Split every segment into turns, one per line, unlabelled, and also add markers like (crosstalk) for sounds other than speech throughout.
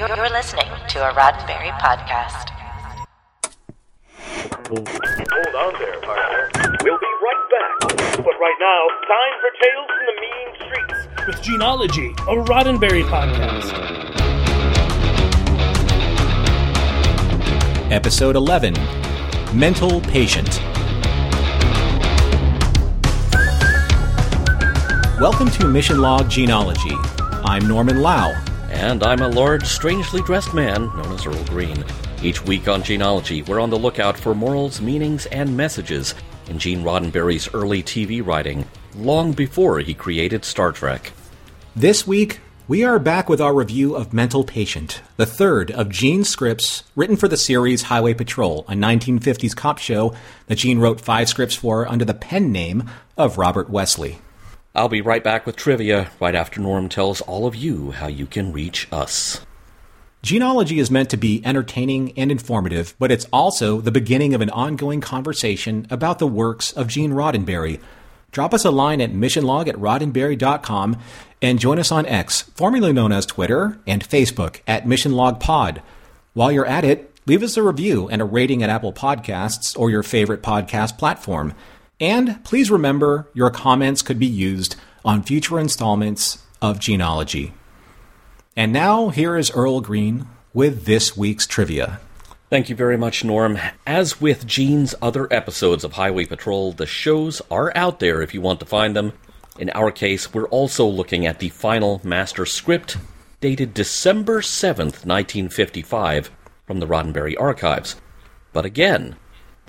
You're listening to a Roddenberry podcast.
Hold on there, partner. We'll be right back. But right now, time for Tales from the Mean Streets.
with Gene-ology, a Roddenberry podcast.
Episode 11 Mental Patient. Welcome to Mission Log Gene-ology. I'm Norman Lau.
And I'm a large, strangely dressed man known as Earl Green. Each week on Gene-ology, we're on the lookout for morals, meanings, and messages in Gene Roddenberry's early TV writing, long before he created Star Trek.
This week, we are back with our review of Mental Patient, the third of Gene's scripts written for the series Highway Patrol, a 1950s cop show that Gene wrote five scripts for under the pen name of Robert Wesley.
I'll be right back with trivia right after Norm tells all of you how you can reach us.
Gene-ology is meant to be entertaining and informative, but it's also the beginning of an ongoing conversation about the works of Gene Roddenberry. Drop us a line at missionlog at roddenberry.com and join us on X, formerly known as Twitter, and Facebook at missionlogpod. While you're at it, leave us a review and a rating at Apple Podcasts or your favorite podcast platform. And please remember your comments could be used on future installments of Gene-ology. And now, here is Earl Green with this week's trivia.
Thank you very much, Norm. As with Gene's other episodes of Highway Patrol, the shows are out there if you want to find them. In our case, we're also looking at the final master script, dated December 7th, 1955, from the Roddenberry archives. But again,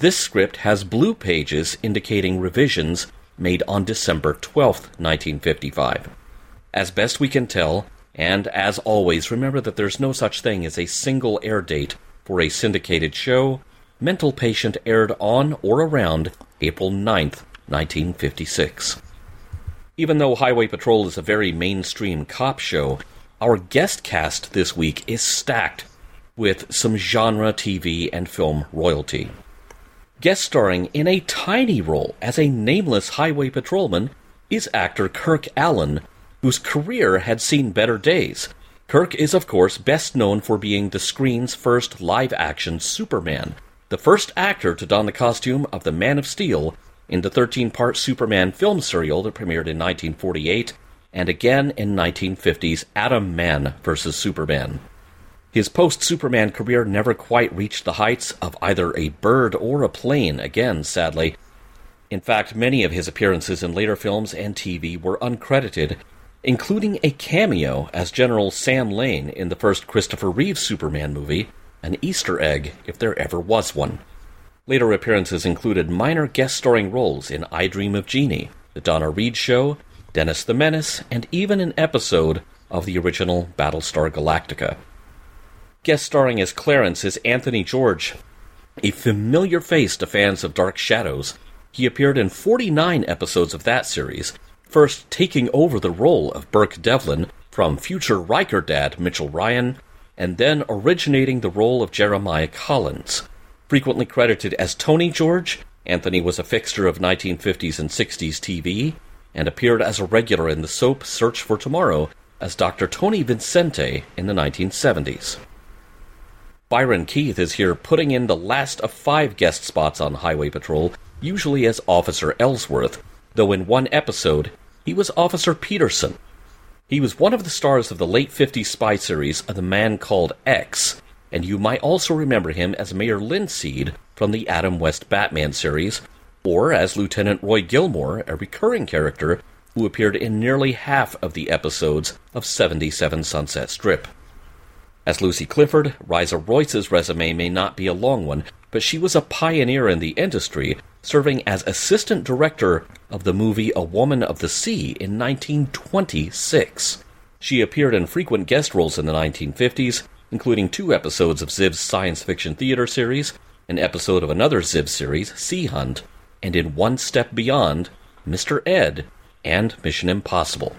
this script has blue pages indicating revisions made on December 12, 1955. As best we can tell, and as always, remember that there's no such thing as a single air date for a syndicated show. Mental Patient aired on or around April 9, 1956. Even though Highway Patrol is a very mainstream cop show, our guest cast this week is stacked with some genre TV and film royalty. Guest starring in a tiny role as a nameless highway patrolman is actor Kirk Alyn, whose career had seen better days. Kirk is, of course, best known for being the screen's first live action Superman, the first actor to don the costume of the Man of Steel in the 13 part Superman film serial that premiered in 1948 and again in 1950's Atom Man vs. Superman. His post Superman career never quite reached the heights of either a bird or a plane, again, sadly. In fact, many of his appearances in later films and TV were uncredited, including a cameo as General Sam Lane in the first Christopher Reeve Superman movie, an Easter egg if there ever was one. Later appearances included minor guest starring roles in I Dream of Jeannie, The Donna Reed Show, Dennis the Menace, and even an episode of the original Battlestar Galactica. Guest starring as Clarence is Anthony George, a familiar face to fans of Dark Shadows. He appeared in 49 episodes of that series, first taking over the role of Burke Devlin from future Riker dad Mitchell Ryan, and then originating the role of Jeremiah Collins. Frequently credited as Tony George, Anthony was a fixture of 1950s and 60s TV, and appeared as a regular in the soap Search for Tomorrow as Dr. Tony Vincente in the 1970s. Byron Keith is here putting in the last of five guest spots on Highway Patrol, usually as Officer Ellsworth, though in one episode he was Officer Peterson. He was one of the stars of the late 50s spy series of The Man Called X, and you might also remember him as Mayor Linseed from the Adam West Batman series, or as Lieutenant Roy Gilmore, a recurring character who appeared in nearly half of the episodes of 77 Sunset Strip. As Lucy Clifford, Riza Royce's resume may not be a long one, but she was a pioneer in the industry, serving as assistant director of the movie A Woman of the Sea in 1926. She appeared in frequent guest roles in the 1950s, including two episodes of Ziv's science fiction theater series, an episode of another Ziv series, Sea Hunt, and in One Step Beyond, Mr. Ed, and Mission Impossible.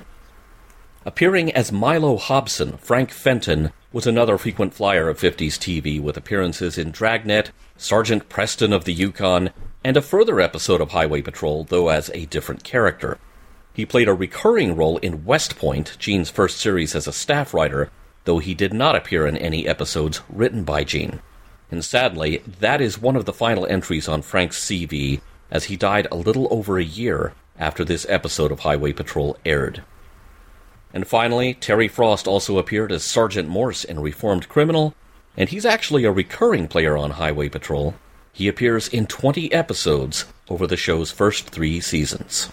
Appearing as Mylo Hobson, Frank Fenton was another frequent flyer of 50s TV with appearances in Dragnet, Sergeant Preston of the Yukon, and a further episode of Highway Patrol, though as a different character. He played a recurring role in West Point, Gene's first series as a staff writer, though he did not appear in any episodes written by Gene. And sadly, that is one of the final entries on Frank's CV, as he died a little over a year after this episode of Highway Patrol aired. And finally, Terry Frost also appeared as Sergeant Morse in Reformed Criminal, and he's actually a recurring player on Highway Patrol. He appears in 20 episodes over the show's first three seasons.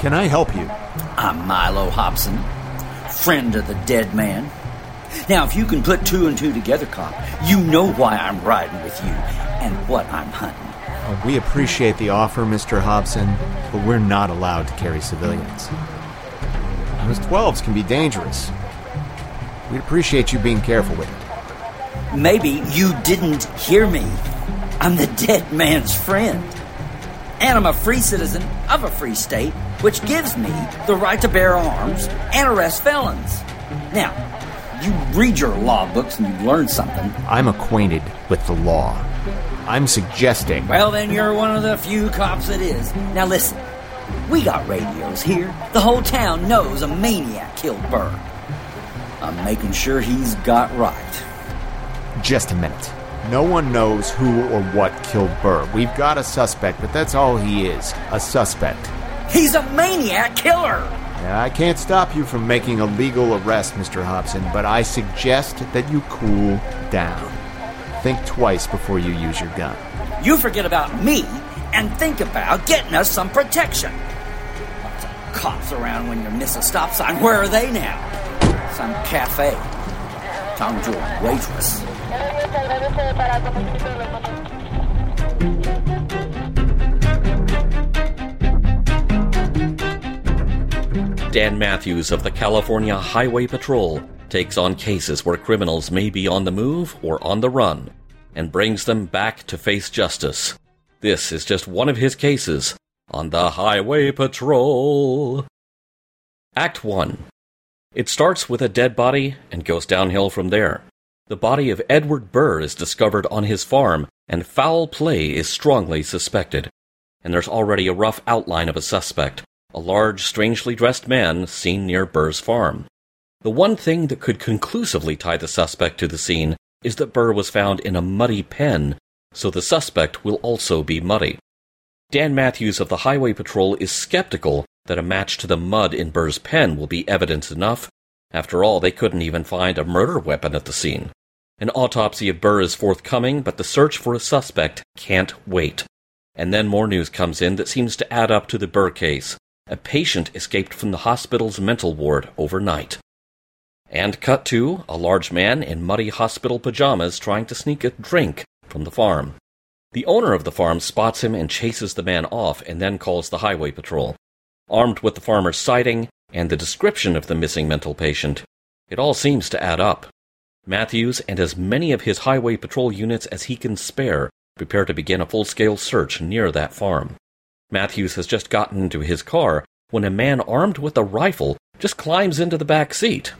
Can I help you?
I'm Mylo Hobson, friend of the dead man. Now, if you can put two and two together, cop, you know why I'm riding with you and what I'm hunting.
Oh, we appreciate the offer, Mr. Hobson, but we're not allowed to carry civilians. Those 12s can be dangerous. We'd appreciate you being careful with it.
Maybe you didn't hear me. I'm the dead man's friend. And I'm a free citizen of a free state, which gives me the right to bear arms and arrest felons. Now, you read your law books and you learn something.
I'm acquainted with the law. I'm suggesting.
Well, then you're one of the few cops that is. Now listen, we got radios here. The whole town knows a maniac killed Burr. I'm making sure he's got right.
Just a minute. No one knows who or what killed Burr. We've got a suspect, but that's all he is a suspect.
He's a maniac killer!
Now, I can't stop you from making a legal arrest, Mr. Hobson, but I suggest that you cool down. Think twice before you use your gun.
You forget about me and think about getting us some protection. Lots of cops around when you miss a stop sign. Where are they now? Some cafe. To a waitress.
Dan Mathews of the California Highway Patrol takes on cases where criminals may be on the move or on the run and brings them back to face justice. This is just one of his cases on the Highway Patrol. Act 1. It starts with a dead body and goes downhill from there. The body of Edward Burr is discovered on his farm, and foul play is strongly suspected. And there's already a rough outline of a suspect a large, strangely dressed man seen near Burr's farm. The one thing that could conclusively tie the suspect to the scene is that Burr was found in a muddy pen, so the suspect will also be muddy. Dan Mathews of the Highway Patrol is skeptical that a match to the mud in Burr's pen will be evidence enough. After all, they couldn't even find a murder weapon at the scene. An autopsy of Burr is forthcoming, but the search for a suspect can't wait. And then more news comes in that seems to add up to the Burr case. A patient escaped from the hospital's mental ward overnight. And cut to a large man in muddy hospital pajamas trying to sneak a drink from the farm. The owner of the farm spots him and chases the man off and then calls the highway patrol. Armed with the farmer's sighting and the description of the missing mental patient, it all seems to add up. Mathews and as many of his highway patrol units as he can spare prepare to begin a full scale search near that farm. Mathews has just gotten into his car when a man armed with a rifle just climbs into the back seat.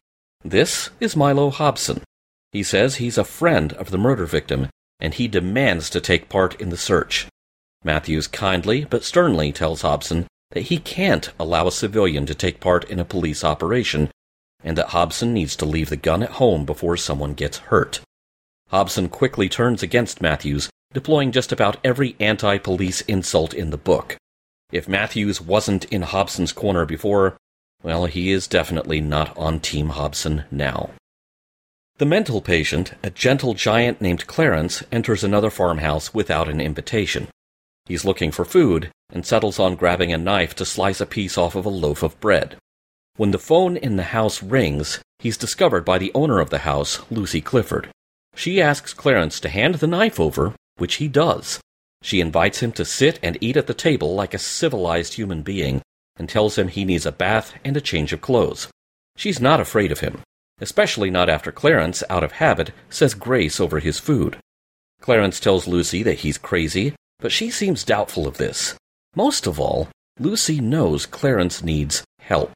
This is Mylo Hobson. He says he's a friend of the murder victim and he demands to take part in the search. Mathews kindly but sternly tells Hobson that he can't allow a civilian to take part in a police operation and that Hobson needs to leave the gun at home before someone gets hurt. Hobson quickly turns against Mathews, deploying just about every anti police insult in the book. If Mathews wasn't in Hobson's corner before, well, he is definitely not on Team Hobson now. The mental patient, a gentle giant named Clarence, enters another farmhouse without an invitation. He's looking for food and settles on grabbing a knife to slice a piece off of a loaf of bread. When the phone in the house rings, he's discovered by the owner of the house, Lucy Clifford. She asks Clarence to hand the knife over, which he does. She invites him to sit and eat at the table like a civilized human being and tells him he needs a bath and a change of clothes. She's not afraid of him, especially not after Clarence, out of habit, says grace over his food. Clarence tells Lucy that he's crazy, but she seems doubtful of this. Most of all, Lucy knows Clarence needs help.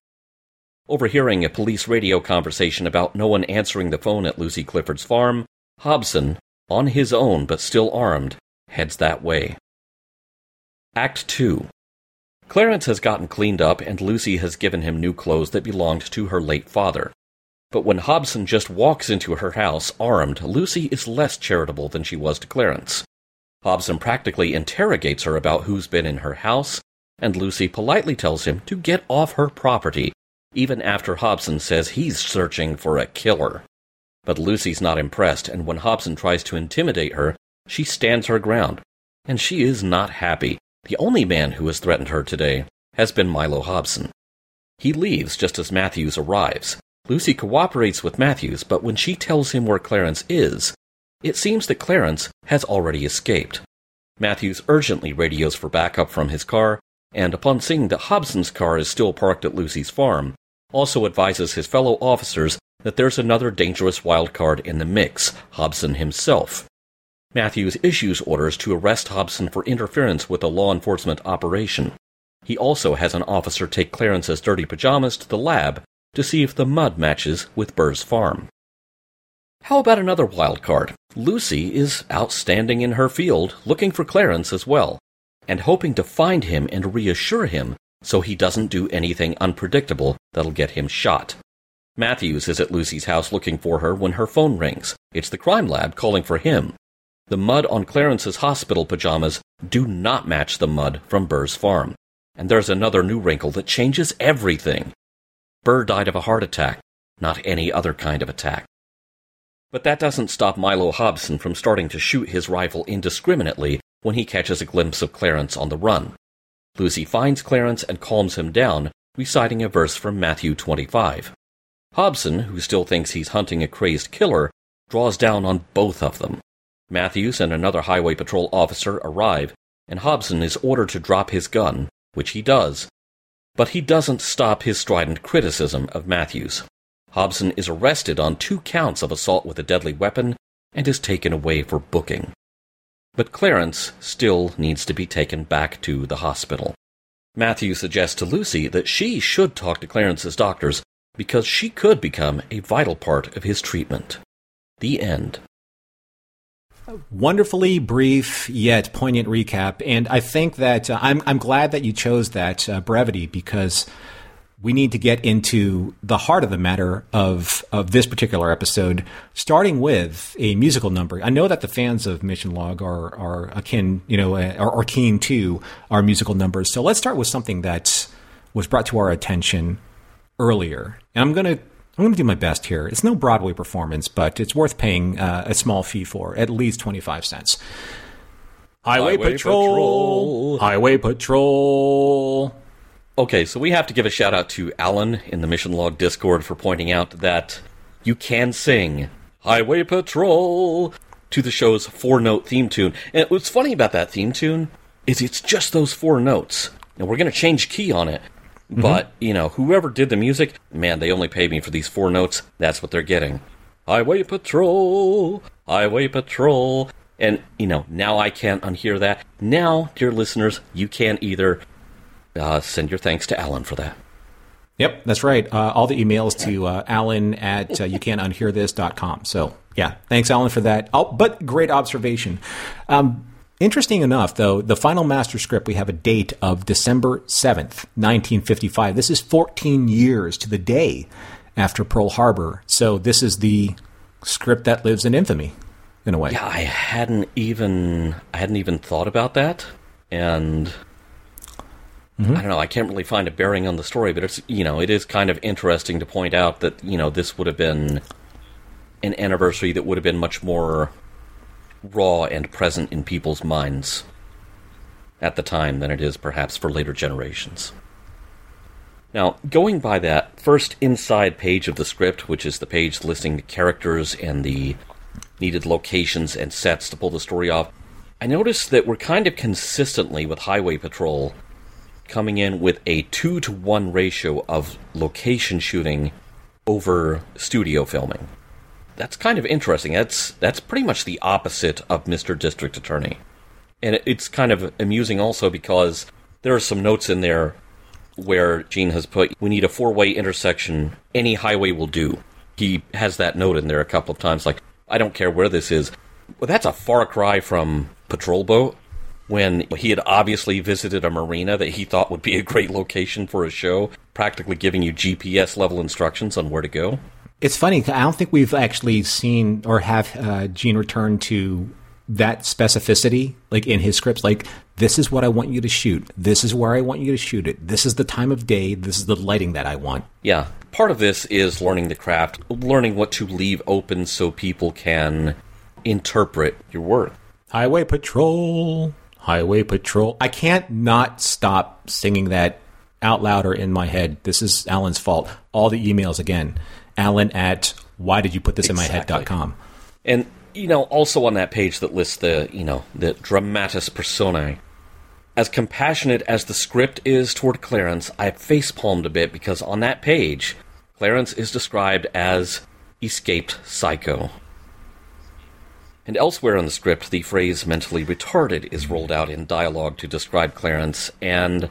Overhearing a police radio conversation about no one answering the phone at Lucy Clifford's farm, Hobson, on his own but still armed, heads that way. Act 2 Clarence has gotten cleaned up, and Lucy has given him new clothes that belonged to her late father. But when Hobson just walks into her house armed, Lucy is less charitable than she was to Clarence. Hobson practically interrogates her about who's been in her house, and Lucy politely tells him to get off her property, even after Hobson says he's searching for a killer. But Lucy's not impressed, and when Hobson tries to intimidate her, she stands her ground. And she is not happy. The only man who has threatened her today has been Mylo Hobson. He leaves just as Mathews arrives. Lucy cooperates with Mathews, but when she tells him where Clarence is, it seems that Clarence has already escaped. Mathews urgently radios for backup from his car, and upon seeing that Hobson's car is still parked at Lucy's farm, also advises his fellow officers that there's another dangerous wild card in the mix, Hobson himself. Mathews issues orders to arrest Hobson for interference with a law enforcement operation. He also has an officer take Clarence's dirty pajamas to the lab to see if the mud matches with Burr's farm. How about another wild card? Lucy is outstanding in her field, looking for Clarence as well, and hoping to find him and reassure him so he doesn't do anything unpredictable that'll get him shot. Mathews is at Lucy's house looking for her when her phone rings. It's the crime lab calling for him. The mud on Clarence's hospital pajamas do not match the mud from Burr's farm. And there's another new wrinkle that changes everything. Burr died of a heart attack, not any other kind of attack. But that doesn't stop Mylo Hobson from starting to shoot his rifle indiscriminately when he catches a glimpse of Clarence on the run. Lucy finds Clarence and calms him down, reciting a verse from Matthew 25. Hobson, who still thinks he's hunting a crazed killer, draws down on both of them. Mathews and another highway patrol officer arrive, and Hobson is ordered to drop his gun, which he does, but he doesn't stop his strident criticism of Mathews. Hobson is arrested on two counts of assault with a deadly weapon and is taken away for booking. But Clarence still needs to be taken back to the hospital. Mathews suggests to Lucy that she should talk to Clarence's doctors because she could become a vital part of his treatment. The end.
Wonderfully brief yet poignant recap, and I think that uh, I'm I'm glad that you chose that uh, brevity because we need to get into the heart of the matter of of this particular episode, starting with a musical number. I know that the fans of Mission Log are are akin, you know, uh, are, are keen to our musical numbers. So let's start with something that was brought to our attention earlier, and I'm going to I'm going to do my best here. It's no Broadway performance, but it's worth paying uh, a small fee for, at least 25 cents. Highway,
Highway
Patrol,
Patrol.
Highway Patrol.
Okay, so we have to give a shout out to Alan in the Mission Log Discord for pointing out that you can sing Highway Patrol to the show's four note theme tune. And what's funny about that theme tune is it's just those four notes. And we're going to change key on it. But, you know, whoever did the music, man, they only paid me for these four notes. That's what they're getting. Highway Patrol, Highway Patrol. And, you know, now I can't unhear that. Now, dear listeners, you can either uh, send your thanks to Alan for that.
Yep, that's right. Uh, all the emails to uh, Alan at uh, youcantunhearthis.com. So, yeah, thanks, Alan, for that. Oh, but great observation. Um, interesting enough, though, the final master script, we have a date of December 7th, 1955. This is 14 years to the day after Pearl Harbor. So, this is the script that lives in infamy, in a way.
Yeah, I hadn't even I hadn't even thought about that, and mm-hmm. I don't know. I can't really find a bearing on the story, but it's you know it is kind of interesting to point out that you know this would have been an anniversary that would have been much more raw and present in people's minds at the time than it is perhaps for later generations. Now, going by that first inside page of the script, which is the page listing the characters and the needed locations and sets to pull the story off, I noticed that we're kind of consistently with Highway Patrol coming in with a 2 to 1 ratio of location shooting over studio filming. That's kind of interesting. That's that's pretty much the opposite of Mr. District Attorney. And it- it's kind of amusing also because there are some notes in there where Gene has put we need a four-way intersection. Any highway will do. He has that note in there a couple of times like I don't care where this is. Well, that's a far cry from Patrol Boat when he had obviously visited a marina that he thought would be a great location for a show, practically giving you GPS level instructions on where to go.
It's funny. I don't think we've actually seen or have uh, Gene return to that specificity, like in his scripts. Like, this is what I want you to shoot. This is where I want you to shoot it. This is the time of day. This is the lighting that I want.
Yeah. Part of this is learning the craft, learning what to leave open so people can interpret your work.
Highway Patrol, Highway Patrol. I can't not stop singing that out louder in my head. This is Alan's fault. All the emails again. Alan at why did you put this in my head.com.
And you know, also on that page that lists the, you know, the dramatis personae. As compassionate as the script is toward Clarence, I facepalmed a bit because on that page, Clarence is described as escaped psycho. And elsewhere in the script, the phrase mentally retarded is rolled out in dialogue to describe Clarence, and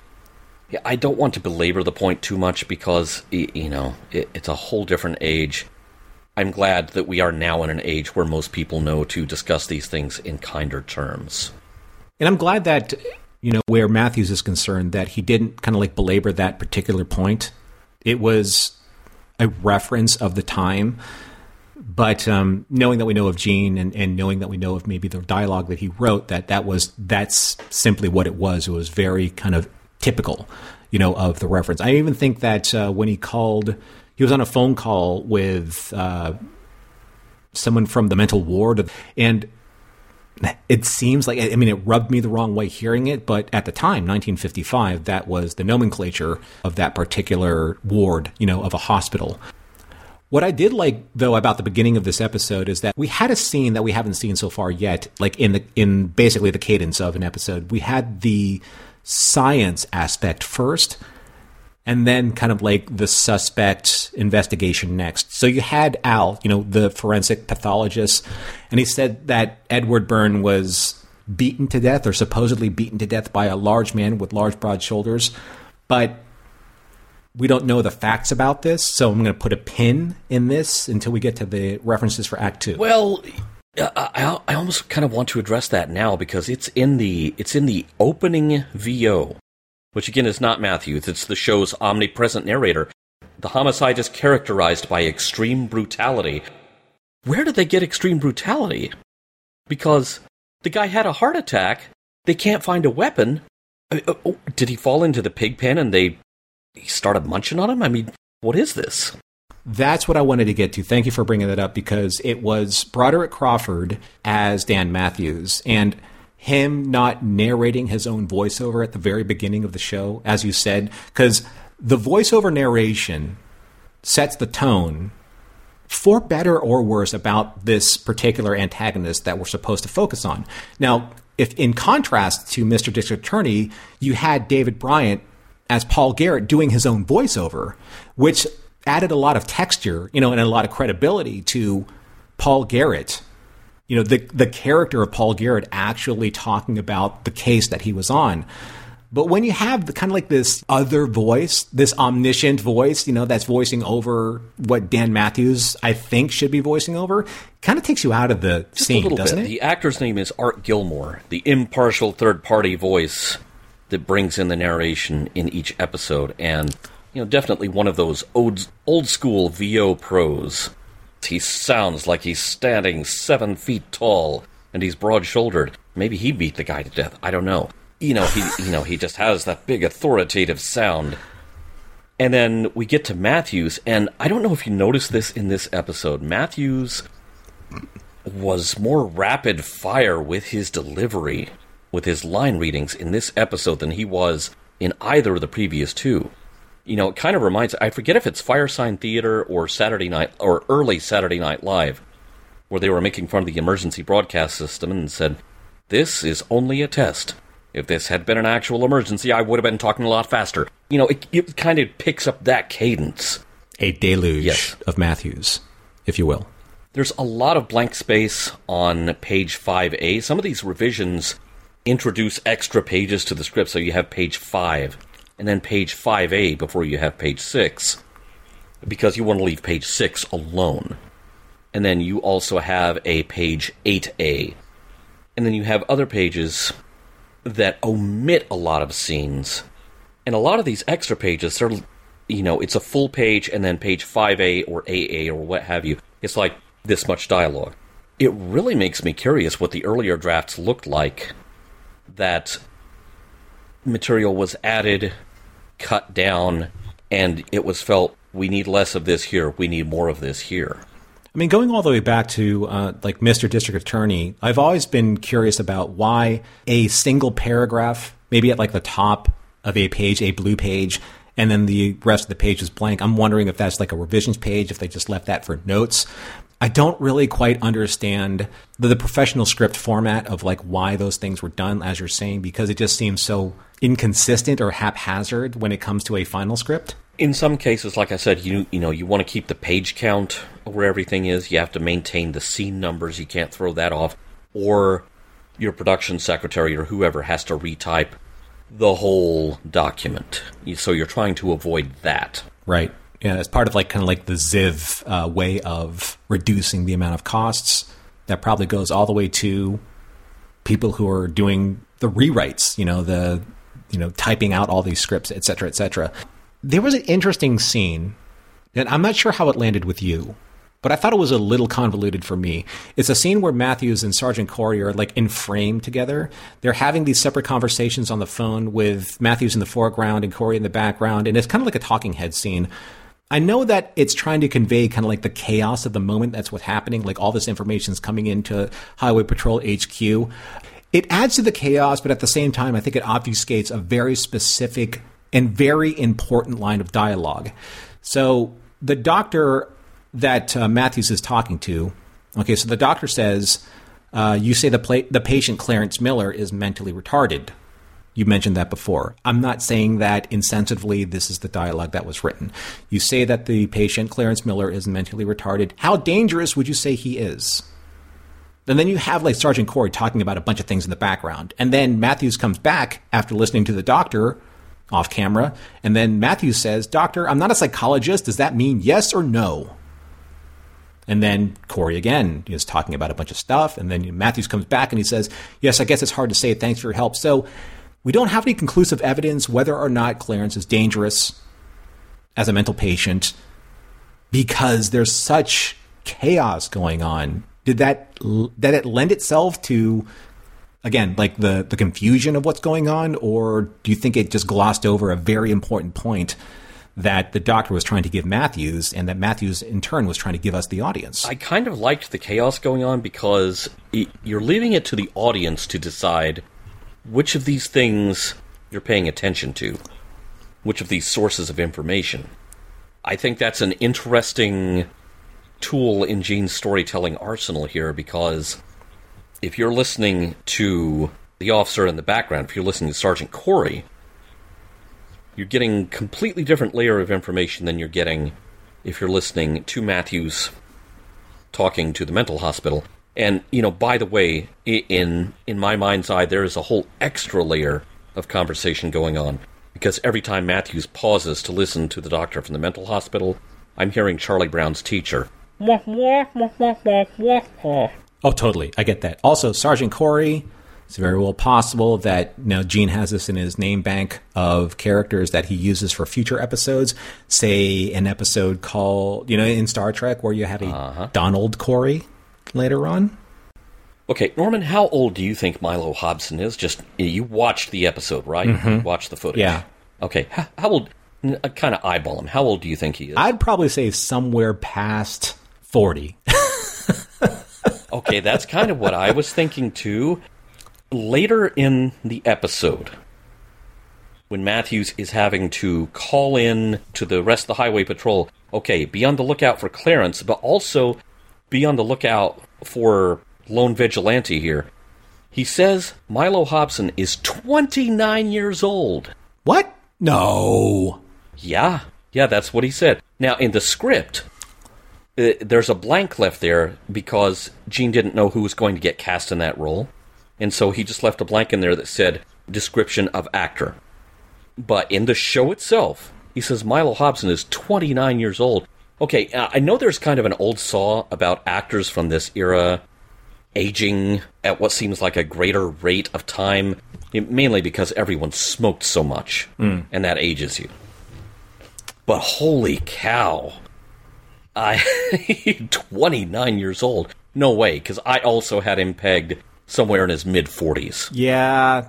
I don't want to belabor the point too much because, you know, it's a whole different age. I'm glad that we are now in an age where most people know to discuss these things in kinder terms.
And I'm glad that, you know, where Mathews is concerned, that he didn't kind of like belabor that particular point. It was a reference of the time but um, knowing that we know of Gene and, and knowing that we know of maybe the dialogue that he wrote, that that was that's simply what it was. It was very kind of typical, you know, of the reference. I even think that uh, when he called, he was on a phone call with uh, someone from the mental ward, and it seems like I mean it rubbed me the wrong way hearing it, but at the time, 1955, that was the nomenclature of that particular ward, you know, of a hospital. What I did like though about the beginning of this episode is that we had a scene that we haven't seen so far yet, like in the in basically the cadence of an episode. We had the science aspect first and then kind of like the suspect investigation next. So you had Al, you know, the forensic pathologist, and he said that Edward Byrne was beaten to death or supposedly beaten to death by a large man with large broad shoulders. But we don't know the facts about this, so I'm going to put a pin in this until we get to the references for Act Two.
Well, I, I almost kind of want to address that now because it's in the it's in the opening VO, which again is not Mathews. It's the show's omnipresent narrator. The homicide is characterized by extreme brutality. Where did they get extreme brutality? Because the guy had a heart attack. They can't find a weapon. Uh, oh, did he fall into the pig pen and they he started munching on him? I mean, what is this?
That's what I wanted to get to. Thank you for bringing that up because it was Broderick Crawford as Dan Mathews and him not narrating his own voiceover at the very beginning of the show, as you said, because the voiceover narration sets the tone for better or worse about this particular antagonist that we're supposed to focus on. Now, if in contrast to Mr. District Attorney, you had David Brian as Paul Garrett doing his own voiceover, which added a lot of texture, you know, and a lot of credibility to Paul Garrett. You know, the the character of Paul Garrett actually talking about the case that he was on. But when you have the kind of like this other voice, this omniscient voice, you know, that's voicing over what Dan Mathews I think should be voicing over, kind of takes you out of the
Just
scene, doesn't
bit.
it?
The actor's name is Art Gilmore, the impartial third party voice that brings in the narration in each episode, and you know, definitely one of those old old school VO pros. He sounds like he's standing seven feet tall, and he's broad shouldered. Maybe he beat the guy to death. I don't know. You know, he you know he just has that big authoritative sound. And then we get to Mathews, and I don't know if you noticed this in this episode. Mathews was more rapid fire with his delivery with his line readings in this episode than he was in either of the previous two. You know, it kind of reminds I forget if it's Firesign Theater or Saturday Night or early Saturday Night Live, where they were making fun of the emergency broadcast system and said, This is only a test. If this had been an actual emergency, I would have been talking a lot faster. You know, it, it kind of picks up that cadence.
A deluge
Yes.
of Mathews, if you will.
There's a lot of blank space on page 5A. Some of these revisions introduce extra pages to the script, so you have page 5 and then page 5A before you have page 6, because you want to leave page 6 alone. and then you also have a page 8A. And then you have other pages that omit a lot of scenes. And a lot of these extra pages, they're, you know, it's a full page and then page 5A or AA or what have you. It's like this much dialogue. It really makes me curious what the earlier drafts looked like. That material was added, cut down, and it was felt we need less of this here, we need more of this here.
I mean, going all the way back to uh, like Mr. District Attorney, I've always been curious about why a single paragraph, maybe at like the top of a page, a blue page, and then the rest of the page is blank. I'm wondering if that's like a revisions page, if they just left that for notes. I don't really quite understand the, the professional script format of like why those things were done, as you're saying, because it just seems so inconsistent or haphazard when it comes to a final script.
In some cases, like I said, you you know you want to keep the page count where everything is. You have to maintain the scene numbers. You can't throw that off, or your production secretary or whoever has to retype the whole document. So you're trying to avoid that.
Right. Yeah, as part of like kind of like the Ziv uh, way of reducing the amount of costs. That probably goes all the way to people who are doing the rewrites. You know, the you know typing out all these scripts, et cetera, et cetera. There was an interesting scene, and I'm not sure how it landed with you, but I thought it was a little convoluted for me. It's a scene where Mathews and Sergeant Corey are like in frame together. They're having these separate conversations on the phone with Mathews in the foreground and Corey in the background, and it's kind of like a talking head scene. I know that it's trying to convey kind of like the chaos of the moment. That's what's happening. Like all this information is coming into Highway Patrol HQ. It adds to the chaos, but at the same time, I think it obfuscates a very specific and very important line of dialogue. So the doctor that uh, Mathews is talking to, okay, so the doctor says, uh, "You say the pla- the patient Clarence Miller is mentally retarded." You mentioned that before. I'm not saying that insensitively. This is the dialogue that was written. You say that the patient Clarence Miller is mentally retarded. How dangerous would you say he is? And then you have like Sergeant Corey talking about a bunch of things in the background. And then Mathews comes back after listening to the doctor off camera. And then Mathews says, Doctor, I'm not a psychologist. Does that mean yes or no? And then Corey again is talking about a bunch of stuff. And then Mathews comes back and he says, Yes, I guess it's hard to say. Thanks for your help. So we don't have any conclusive evidence whether or not Clarence is dangerous as a mental patient because there's such chaos going on. Did that did it lend itself to again like the the confusion of what's going on, or do you think it just glossed over a very important point that the doctor was trying to give Mathews, and that Mathews in turn was trying to give us the audience?
I kind of liked the chaos going on because y- you're leaving it to the audience to decide which of these things you're paying attention to, which of these sources of information. I think that's an interesting tool in Gene's storytelling arsenal here because if you're listening to the officer in the background, if you're listening to Sergeant Corey, you're getting completely different layer of information than you're getting if you're listening to Mathews talking to the mental hospital. And you know, by the way, in in my mind's eye, there is a whole extra layer of conversation going on because every time Mathews pauses to listen to the doctor from the mental hospital, I'm hearing Charlie Brown's teacher.
Oh, totally. I get that. Also, Sergeant Corey. It's very well possible that you now Gene has this in his name bank of characters that he uses for future episodes. Say an episode called, you know, in Star Trek where you have a
Uh-huh.
Donald Cory later on.
Okay, Norman, how old do you think Mylo Hobson is? Just you watched the episode, right? You watched the footage.
Yeah.
Okay, how, how old? Kind of eyeball him. How old do you think he is?
I'd probably say somewhere past 40.
Okay, that's kind of what I was thinking too. Later in the episode, when Mathews is having to call in to the rest of the highway patrol, okay, be on the lookout for Clarence, but also be on the lookout for Lone Vigilante here. He says Mylo Hobson is 29 years old.
what? No.
Yeah, yeah, that's what he said. Now, in the script, there's a blank left there because Gene didn't know who was going to get cast in that role. And so he just left a blank in there that said description of actor. But in the show itself, he says Mylo Hobson is 29 years old. Okay, uh, I know there's kind of an old saw about actors from this era aging at what seems like a greater rate of time, mainly because everyone smoked so much, and that ages you. But holy cow. I (laughs) 29 years old. No way, because I also had him pegged somewhere in his mid 40s.
Yeah.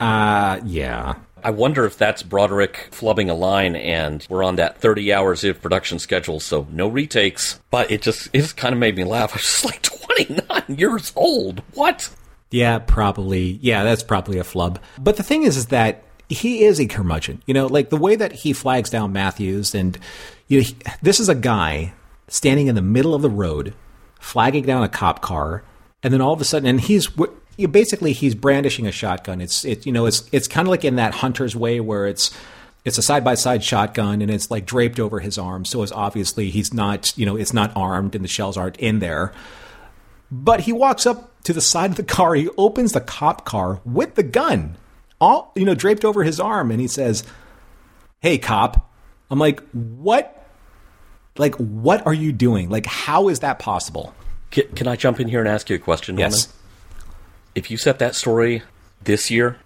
Uh, yeah.
I wonder if that's Broderick flubbing a line and we're on that 30 hours of production schedule, so no retakes. But it just, it just kind of made me laugh. (laughs) I was just like 29 years old. What?
Yeah, probably. Yeah, that's probably a flub. But the thing is, is that he is a curmudgeon. You know, like the way that he flags down Mathews, and you know, he, this is a guy standing in the middle of the road, flagging down a cop car, and then all of a sudden, and he's basically he's brandishing a shotgun. It's it you know it's it's kind of like in that hunter's way where it's it's a side by side shotgun and it's like draped over his arm, so it's obviously he's not you know it's not armed and the shells aren't in there. But he walks up to the side of the car. He opens the cop car with the gun, all you know, draped over his arm, and he says, "Hey, cop." I'm like, "What? Like, what are you doing? Like, how is that possible?"
Can, can I jump in here and ask you a question, Norman?
Yes.
If you set that story this year,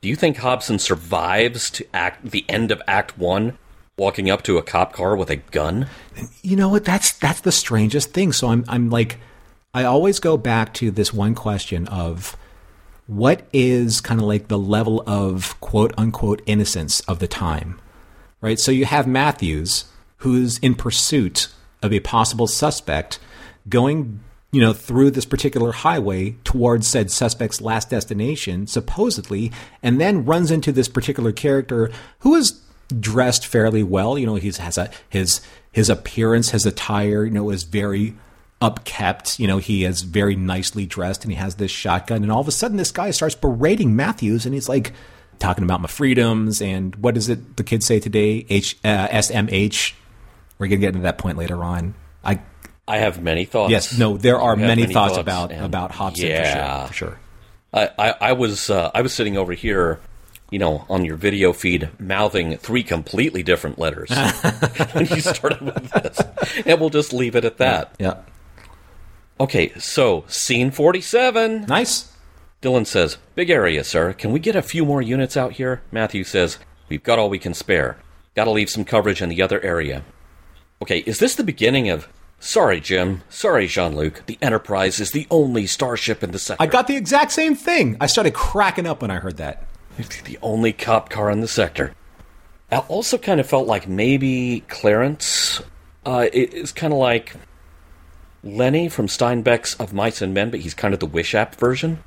do you think Hobson survives to act the end of Act One, walking up to a cop car with a gun?
You know what? That's that's the strangest thing. So I'm I'm like, I always go back to this one question of what is kind of like the level of quote unquote innocence of the time, right? So you have Mathews, who's in pursuit of a possible suspect, going you know through this particular highway towards said suspect's last destination supposedly and then runs into this particular character who is dressed fairly well. You know he has a his his appearance his attire you know is very upkept. You know he is very nicely dressed and he has this shotgun. And all of a sudden this guy starts berating Mathews and he's like talking about my freedoms and what is it the kids say today? H uh, SMH we're going to get into that point later on I
I have many thoughts.
Yes, no, there are many,
many
thoughts,
thoughts,
about about Hobson
Yeah.
for sure. For sure.
I, I, I was uh, I was sitting over here, you know, on your video feed, mouthing three completely different letters (laughs) when you started with this, and we'll just leave it at that.
Yeah,
Okay, so scene forty-seven.
nice.
Dylan says, "Big area, sir. Can we get a few more units out here?" Matthew says, "We've got all we can spare. Got to leave some coverage in the other area." Okay, is this the beginning of? Sorry, Jim. Sorry, Jean-Luc. The Enterprise is the only starship in the sector.
I got the exact same thing. I started cracking up when I heard that.
the only cop car in the sector. I also kind of felt like maybe Clarence uh, is kind of like Lenny from Steinbeck's Of Mice and Men, but he's kind of the Wish app version.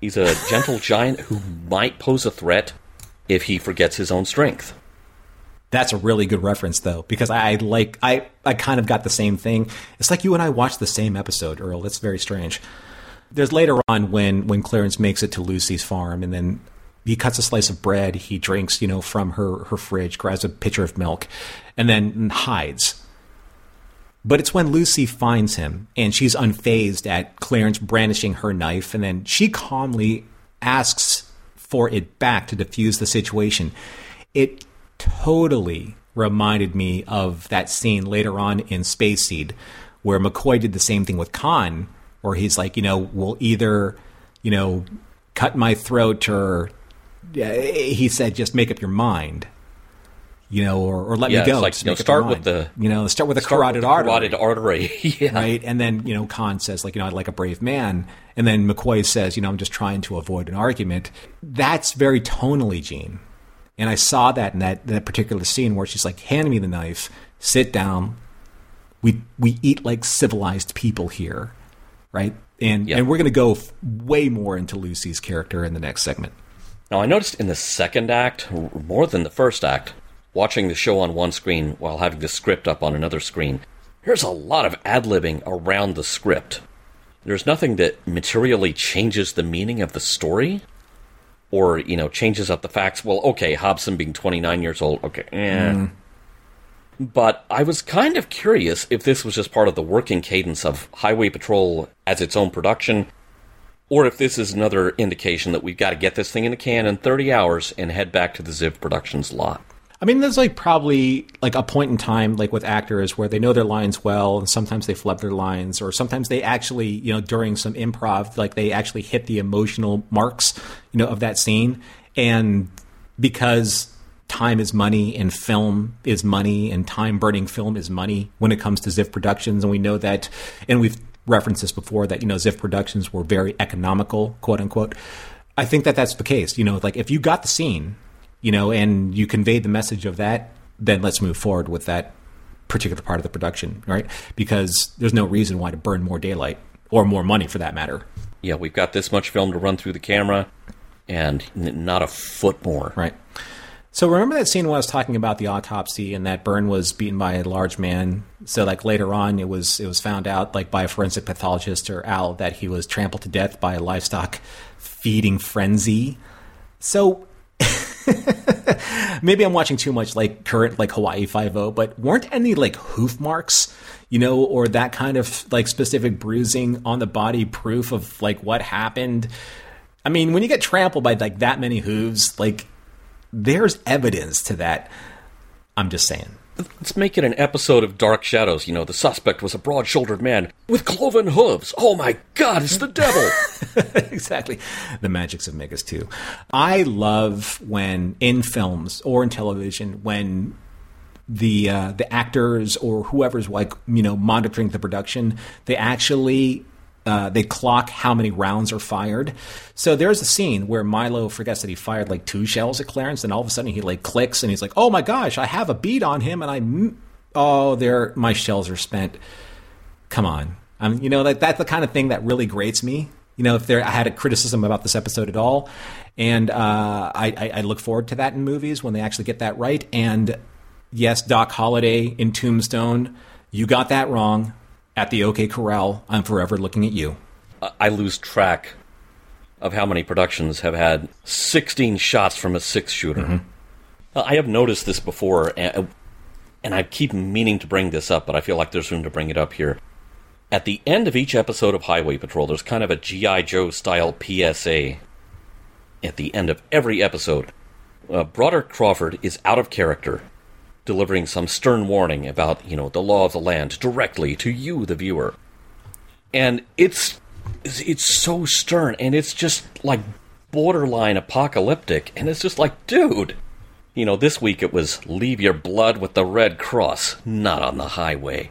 He's a gentle (laughs) giant who might pose a threat if he forgets his own strength.
That's a really good reference, though, because I like I I kind of got the same thing. It's like you and I watched the same episode, Earl. That's very strange. There's later on when when Clarence makes it to Lucy's farm, and then he cuts a slice of bread. He drinks, you know, from her her fridge, grabs a pitcher of milk, and then hides. But it's when Lucy finds him and she's unfazed at Clarence brandishing her knife, and then she calmly asks for it back to defuse the situation. It totally reminded me of that scene later on in Space Seed, where McCoy did the same thing with Khan, where he's like, you know, we'll either, you know, cut my throat or uh, he said, just make up your mind. You know, or, or let
Yeah,
me go.
like, you know, start with the-
you know, start with a
Start
carotid
with the
artery
Carotid artery. (laughs) yeah.
right? And then you know Khan says like you know I'd like a brave man, and then McCoy says you know I'm just trying to avoid an argument. That's very tonally, Gene. And I saw that in that that particular scene where she's like, "Hand me the knife, sit down. We we eat like civilized people here, right?" And
Yeah.
and we're going to go f- way more into Lucy's character in the next segment.
Now, I noticed in the second act, more than the first act, watching the show on one screen while having the script up on another screen, there's a lot of ad libbing around the script. There's nothing that materially changes the meaning of the story, or, you know, changes up the facts. Well, okay, Hobson being 29 years old, okay, eh. But I was kind of curious if this was just part of the working cadence of Highway Patrol as its own production, or if this is another indication that we've got to get this thing in the can in 30 hours and head back to the Ziv Productions lot.
I mean, there's like probably like a point in time, like with actors, where they know their lines well, and sometimes they flub their lines, or sometimes they actually, you know, during some improv, like they actually hit the emotional marks, you know, of that scene. And because time is money and film is money and time burning film is money when it comes to Ziv Productions, and we know that, and we've referenced this before that you know Ziv Productions were very economical, quote unquote. I think that that's the case. You know, like if you got the scene you know, and you conveyed the message of that, then let's move forward with that particular part of the production, right? Because there's no reason why to burn more daylight or more money for that matter.
Yeah, we've got this much film to run through the camera, and not a foot more.
Right. So remember that scene when I was talking about the autopsy and that Byrne was beaten by a large man. So like later on, it was it was found out like by a forensic pathologist or Al that he was trampled to death by a livestock feeding frenzy. So (laughs) maybe I'm watching too much like current like Hawaii Five O, but weren't any like hoof marks, you know, or that kind of like specific bruising on the body proof of like what happened? I mean, when you get trampled by like that many hooves, like there's evidence to that. I'm just saying.
Let's make it an episode of Dark Shadows. You know, the suspect was a broad shouldered man with cloven hooves. Oh my god, it's the devil! (laughs)
exactly. The magics of Megas-Tu. I love when in films or in television, when the uh, the actors or whoever's like you know monitoring the production, they actually uh, they clock how many rounds are fired. So there's a scene where Mylo forgets that he fired like two shells at Clarence, and all of a sudden he like clicks and he's like, "Oh my gosh, I have a bead on him," and I, oh, there, my shells are spent. Come on, um, you know that that's the kind of thing that really grates me. You know, if there I had a criticism about this episode at all, and uh, I, I, I look forward to that in movies when they actually get that right. And yes, Doc Holliday in Tombstone, you got that wrong at the OK Corral, I'm forever looking at you.
I lose track of how many productions have had 16 shots from a six shooter. Mm-hmm. I have noticed this before, and, and I keep meaning to bring this up, but I feel like there's room to bring it up here. At the end of each episode of Highway Patrol, there's kind of a G.I. Joe style PSA. At the end of every episode, uh, Broderick Crawford is out of character delivering some stern warning about, you know, the law of the land directly to you, the viewer. And it's it's so stern and it's just like borderline apocalyptic and it's just like, dude, you know, this week it was leave your blood with the Red Cross, not on the highway.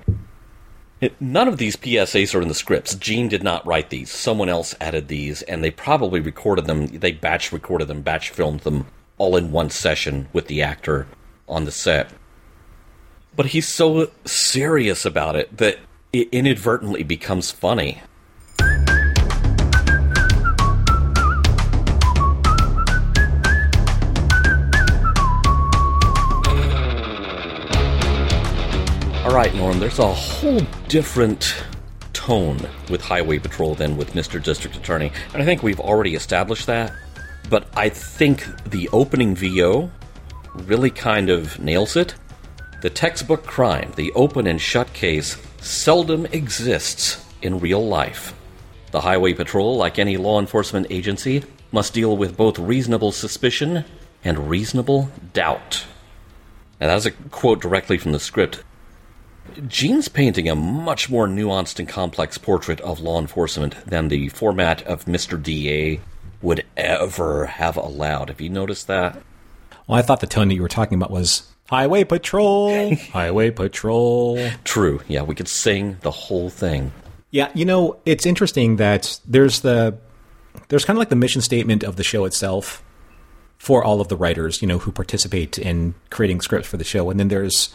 It, none of these PSAs are in the scripts. Gene did not write these. Someone else added these, and they probably recorded them. They batch recorded them, batch filmed them all in one session with the actor on the set but he's so serious about it that it inadvertently becomes funny. All right, Norm, there's a whole different tone with Highway Patrol than with Mr. District Attorney. And I think we've already established that. But I think the opening VO really kind of nails it. The textbook crime, the open and shut case, seldom exists in real life. The Highway Patrol, like any law enforcement agency, must deal with both reasonable suspicion and reasonable doubt. Now, that's a quote directly from the script. Gene's painting a much more nuanced and complex portrait of law enforcement than the format of Mr. DA would ever have allowed. Have you noticed that?
Well, I thought the tone that you were talking about was Highway Patrol, (laughs) Highway Patrol.
True. Yeah, we could sing the whole thing.
Yeah, you know, it's interesting that there's the there's kind of like the mission statement of the show itself for all of the writers, you know, who participate in creating scripts for the show, and then there's,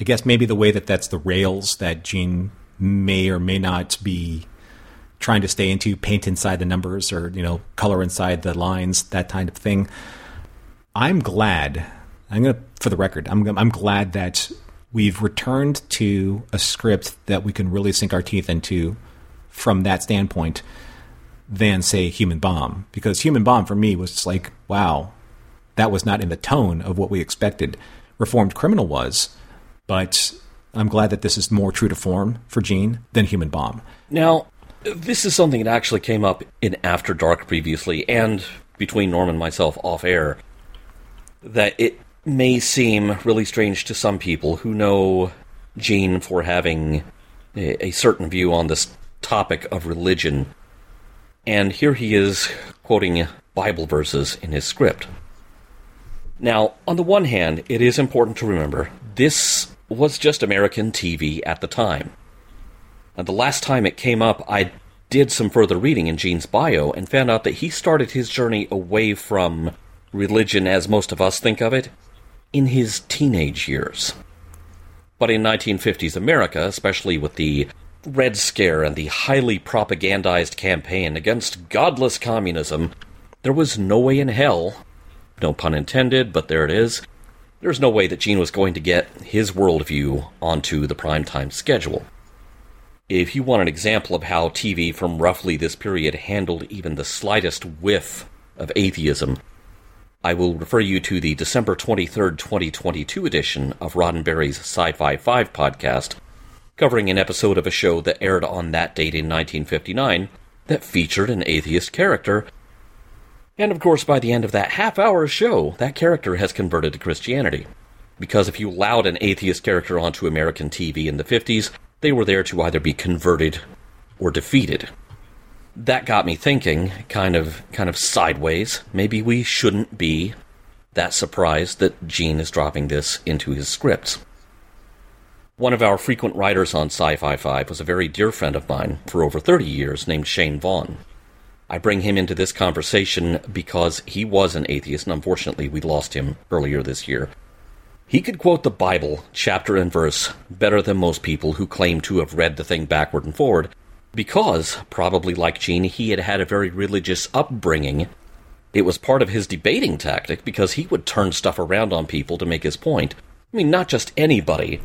I guess, maybe the way that that's the rails that Gene may or may not be trying to stay into, paint inside the numbers or you know, color inside the lines, that kind of thing. I'm glad I'm gonna, for the record, I'm I'm glad that we've returned to a script that we can really sink our teeth into from that standpoint than say Human Bomb because Human Bomb for me was like wow that was not in the tone of what we expected Reformed Criminal was but I'm glad that this is more true to form for Gene than Human Bomb.
Now, this is something that actually came up in After Dark previously and between Norm and myself off air that it may seem really strange to some people who know Gene for having a, a certain view on this topic of religion. And here he is quoting Bible verses in his script. Now, on the one hand, it is important to remember this was just American TV at the time. And the last time it came up, I did some further reading in Gene's bio and found out that he started his journey away from religion as most of us think of it in his teenage years. But in 1950s America, especially with the Red Scare and the highly propagandized campaign against godless communism, there was no way in hell, no pun intended, but there it is, there's no way that Gene was going to get his worldview onto the primetime schedule. If you want an example of how TV from roughly this period handled even the slightest whiff of atheism, I will refer you to the December 23rd, 2022 edition of Roddenberry's Sci Fi 5 podcast, covering an episode of a show that aired on that date in 1959 that featured an atheist character. And of course, by the end of that half hour show, that character has converted to Christianity. Because if you allowed an atheist character onto American TV in the 50s, they were there to either be converted or defeated that got me thinking, kind of, kind of sideways. Maybe we shouldn't be that surprised that Gene is dropping this into his scripts. One of our frequent writers on Sci Fi 5 was a very dear friend of mine for over 30 years named Shane Vaughn. I bring him into this conversation because he was an atheist, and unfortunately, we lost him earlier this year. He could quote the Bible, chapter and verse, better than most people who claim to have read the thing backward and forward, because, probably like Gene, he had had a very religious upbringing. It was part of his debating tactic because he would turn stuff around on people to make his point. I mean, not just anybody,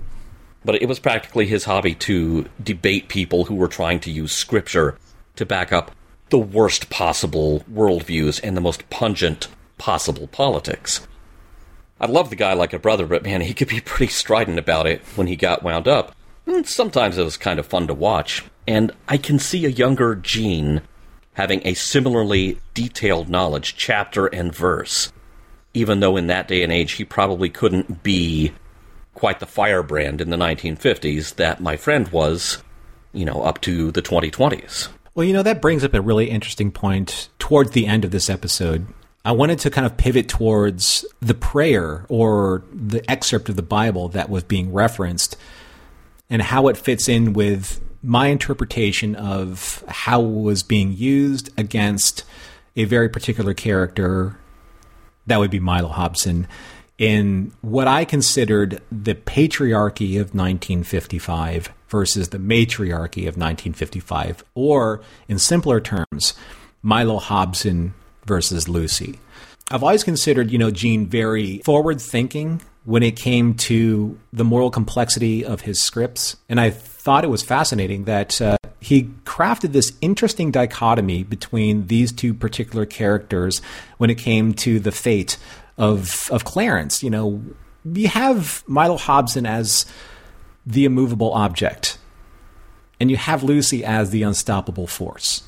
but it was practically his hobby to debate people who were trying to use scripture to back up the worst possible worldviews and the most pungent possible politics. I love the guy like a brother, but man, he could be (laughs) pretty strident about it when he got wound up. And sometimes it was kind of fun to watch. And I can see a younger Gene having a similarly detailed knowledge, chapter and verse, even though in that day and age he probably couldn't be quite the firebrand in the 1950s that my friend was, you know, up to the 2020s.
Well, you know, that brings up a really interesting point towards the end of this episode. I wanted to kind of pivot towards the prayer or the excerpt of the Bible that was being referenced and how it fits in with my interpretation of how it was being used against a very particular character that would be Mylo Hobson in what I considered the patriarchy of 1955 versus the matriarchy of 1955, or in simpler terms, Mylo Hobson versus Lucy. I've always considered, you know, Gene very forward thinking when it came to the moral complexity of his scripts. And I thought it was fascinating that uh, he crafted this interesting dichotomy between these two particular characters when it came to the fate of, of Clarence. You know, we have Mylo Hobson as the immovable object, and you have Lucy as the unstoppable force.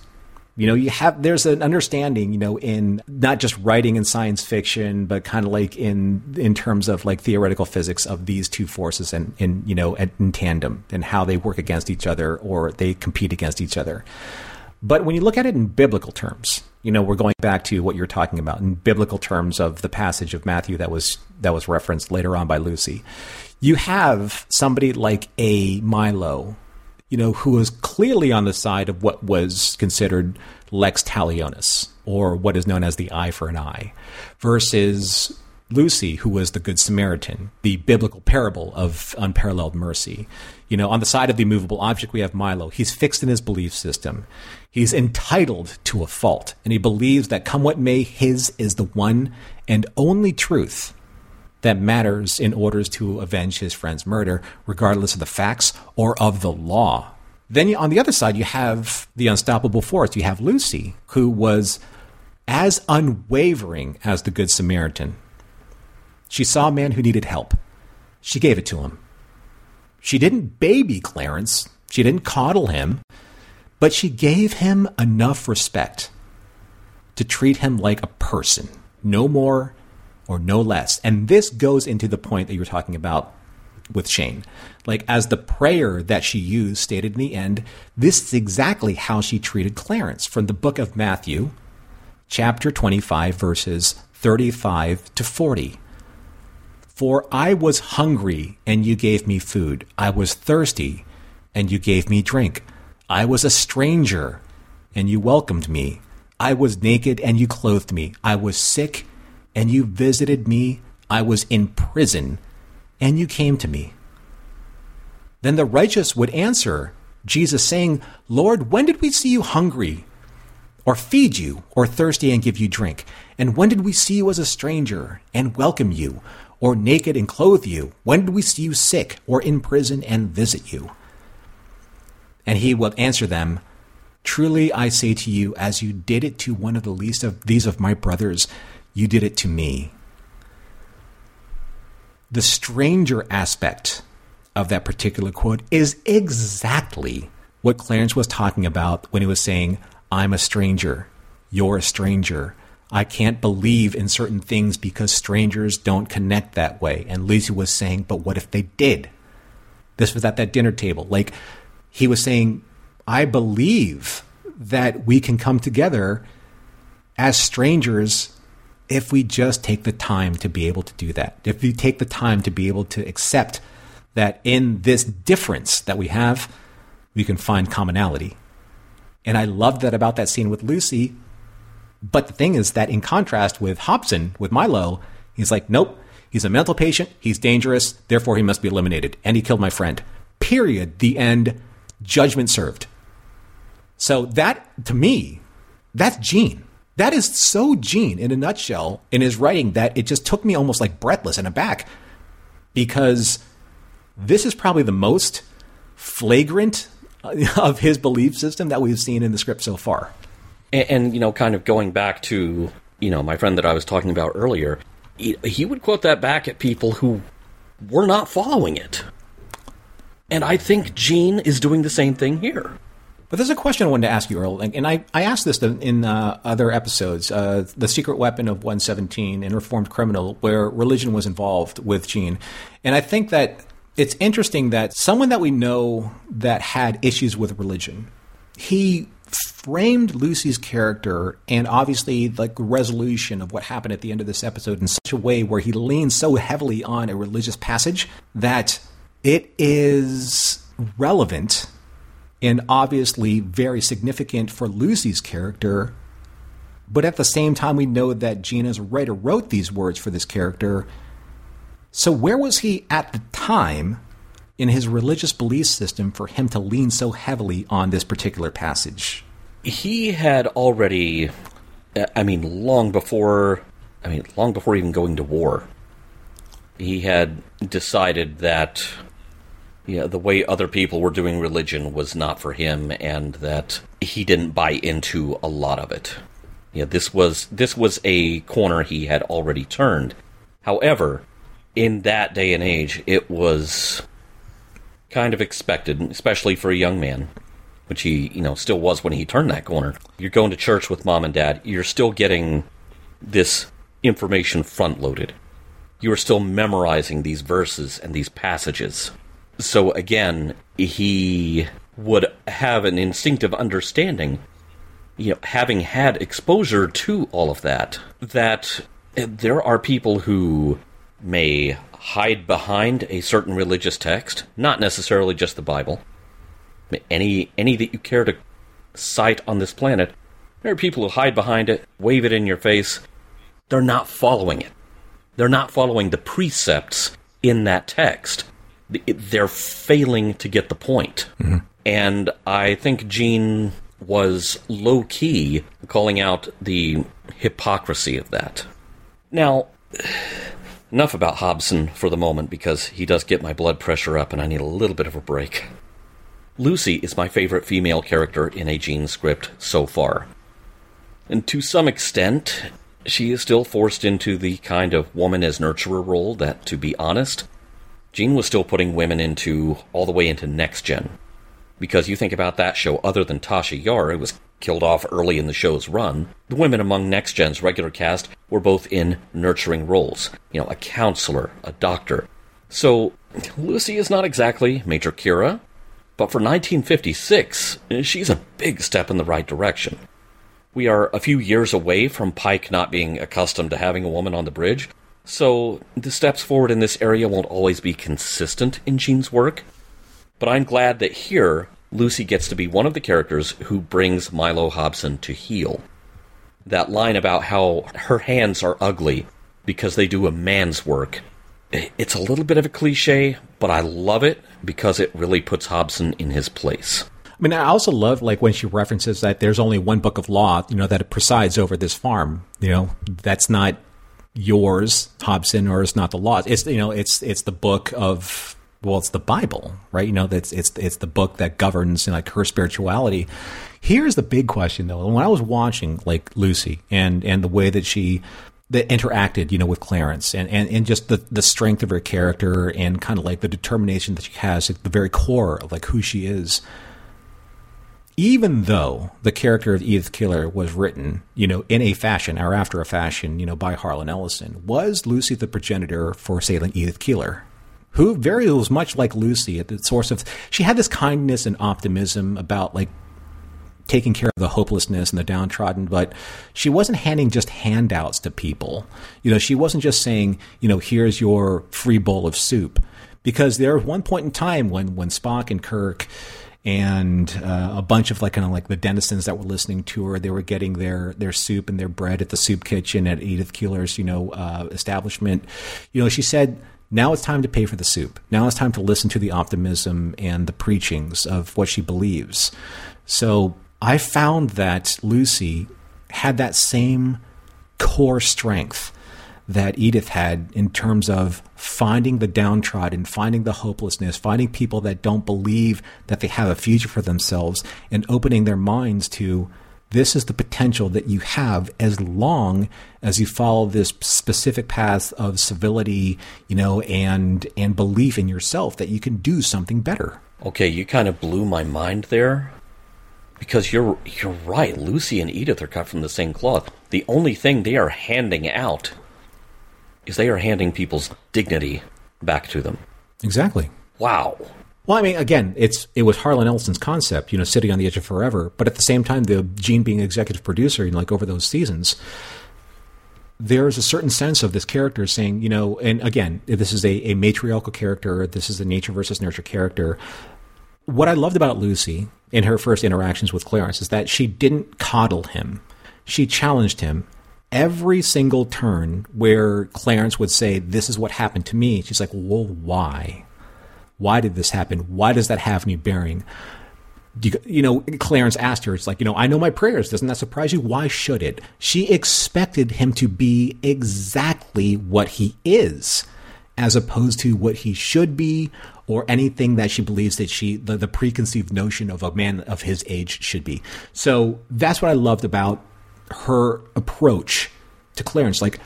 You know, you have there's an understanding, you know, in not just writing in science fiction, but kind of like in in terms of like theoretical physics of these two forces and in you know in tandem and how they work against each other or they compete against each other. But when you look at it in biblical terms, you know, we're going back to what you're talking about in biblical terms of the passage of Matthew that was that was referenced later on by Lucy. You have somebody like a Mylo you know, who was clearly on the side of what was considered lex talionis, or what is known as the eye for an eye, versus Lucy, who was the Good Samaritan, the biblical parable of unparalleled mercy. You know, on the side of the immovable object, we have Mylo. He's fixed in his belief system. He's entitled to a fault, and he believes that come what may, his is the one and only truth that matters in order to avenge his friend's murder, regardless of the facts or of the law. Then on the other side, you have the unstoppable force. You have Lucy, who was as unwavering as the Good Samaritan. She saw a man who needed help. She gave it to him. She didn't baby Clarence, she didn't coddle him, but she gave him enough respect to treat him like a person, no more or no less. And this goes into the point that you were talking about with Shane. Like, as the prayer that she used stated in the end, this is exactly how she treated Clarence from the book of Matthew, chapter 25, verses 35 to 40. For I was hungry, and you gave me food. I was thirsty, and you gave me drink. I was a stranger, and you welcomed me. I was naked, and you clothed me. I was sick, and you visited me. I was in prison, and you came to me. Then the righteous would answer Jesus, saying, Lord, when did we see you hungry, or feed you, or thirsty and give you drink? And when did we see you as a stranger and welcome you, or naked and clothe you? When did we see you sick, or in prison and visit you? And he will answer them, Truly I say to you, as you did it to one of the least of these of my brothers, you did it to me. The stranger aspect of that particular quote is exactly what Clarence was talking about when he was saying, I'm a stranger, you're a stranger. I can't believe in certain things because strangers don't connect that way. And Lucy was saying, but what if they did? This was at that dinner table. Like he was saying, I believe that we can come together as strangers if we just take the time to be able to do that. If we take the time to be able to accept that in this difference that we have, we can find commonality. And I love that about that scene with Lucy. But the thing is that in contrast with Hobson, with Mylo, he's like, nope, he's a mental patient, he's dangerous, therefore he must be eliminated. And he killed my friend. Period. The end. Judgment served. So that, to me, that's Gene. That is so Gene in a nutshell in his writing that it just took me almost like breathless and aback because this is probably the most flagrant uh, (laughs) of his belief system that we've seen in the script so far.
And, and, you know, kind of going back to you know my friend that I was talking about earlier, he, he would quote that back at people who were not following it. And I think Gene is doing the same thing here.
But there's a question I wanted to ask you, Earl, and I, I asked this in uh, other episodes, uh, The Secret Weapon of 117 and Reformed Criminal, where religion was involved with Gene. And I think that it's interesting that someone that we know that had issues with religion, he framed Lucy's character and obviously like the resolution of what happened at the end of this episode in such a way where he leans so heavily on a religious passage that it is relevant and obviously very significant for Lucy's character. But at the same time, we know that Gina's writer wrote these words for this character. So, where was he at the time in his religious belief system for him to lean so heavily on this particular passage?
He had already, I mean, long before, I mean, long before even going to war, he had decided that yeah, the way other people were doing religion was not for him, and that he didn't buy into a lot of it. Yeah, this was this was a corner he had already turned. However, in that day and age, it was kind of expected, especially for a young man, which he, you know, still was when he turned that corner. You're going to church with mom and dad. You're still getting this information front loaded. You are still memorizing these verses and these passages. So again, he would have an instinctive understanding, you know, having had exposure to all of that, that there are people who may hide behind a certain religious text, not necessarily just the Bible. Any any that you care to cite on this planet, there are people who hide behind it, wave it in your face. They're not following it. They're not following the precepts in that text they're failing to get the point. Mm-hmm. And I think Gene was low key calling out the hypocrisy of that. Now, enough about Hobson for the moment because he does get my blood pressure up and I need a little bit of a break. Lucy is my favorite female character in a Gene script so far. And to some extent, she is still forced into the kind of woman as nurturer role that, to be honest, Gene was still putting women into all the way into next gen. Because you think about that show, other than Tasha Yar, it was killed off early in the show's run, the women among Next Gen's regular cast were both in nurturing roles. You know, a counselor, a doctor. So, Lucy is not exactly Major Kira, but for 1956, she's a big step in the right direction. We are a few years away from Pike not being accustomed to having a woman on the bridge, so the steps forward in this area won't always be consistent in Gene's work. But I'm glad that here, Lucy gets to be one of the characters who brings Mylo Hobson to heel. That line about how her hands are ugly because they do a man's work. It's a little bit of a cliche, but I love it because it really puts Hobson in his place.
I mean, I also love like when she references that there's only one book of law, you know, that presides over this farm. You know, that's not yours, Hobson, or it's not the law. It's you know, it's it's the book of well, it's the Bible, right? You know, that's it's it's the book that governs you know, like her spirituality. Here's the big question though. When I was watching like Lucy and and the way that she that interacted, you know, with Clarence and, and, and just the, the strength of her character and kind of like the determination that she has at the very core of like who she is. Even though the character of Edith Keeler was written, you know, in a fashion or after a fashion, you know, by Harlan Ellison, was Lucy the progenitor for Sailing Edith Keeler? who very was much like Lucy at the source of. She had this kindness and optimism about like taking care of the hopelessness and the downtrodden, but she wasn't handing just handouts to people. You know, she wasn't just saying, you know, here's your free bowl of soup. Because there was one point in time when, when Spock and Kirk and uh, a bunch of like kind of like the denizens that were listening to her, they were getting their their soup and their bread at the soup kitchen at Edith Keeler's, you know, uh, establishment. You know, she said now it's time to pay for the soup. Now it's time to listen to the optimism and the preachings of what she believes. So I found that Lucy had that same core strength that Edith had in terms of finding the downtrodden, finding the hopelessness, finding people that don't believe that they have a future for themselves, and opening their minds to this is the potential that you have as long as you follow this specific path of civility, you know, and and belief in yourself that you can do something better.
Okay, you kind of blew my mind there. Because you're you're right, Lucy and Edith are cut from the same cloth. The only thing they are handing out is they are handing people's dignity back to them.
Exactly.
Wow.
Well, I mean, again, it's it was Harlan Ellison's concept, you know, City on the Edge of Forever. But at the same time, the Gene being executive producer, you know, like over those seasons, there's a certain sense of this character saying, you know, and again, this is a, a matriarchal character. This is a nature versus nurture character. What I loved about Lucy in her first interactions with Clarence is that she didn't coddle him. She challenged him every single turn where Clarence would say, This is what happened to me. She's like, Well, why? Why did this happen? Why does that have any bearing? You, you, know, Clarence asked her, it's like, you know, I know my prayers. Doesn't that surprise you? Why should it? She expected him to be exactly what he is, as opposed to what he should be or anything that she believes that she, the, the preconceived notion of a man of his age should be. So that's what I loved about her approach to Clarence. Like,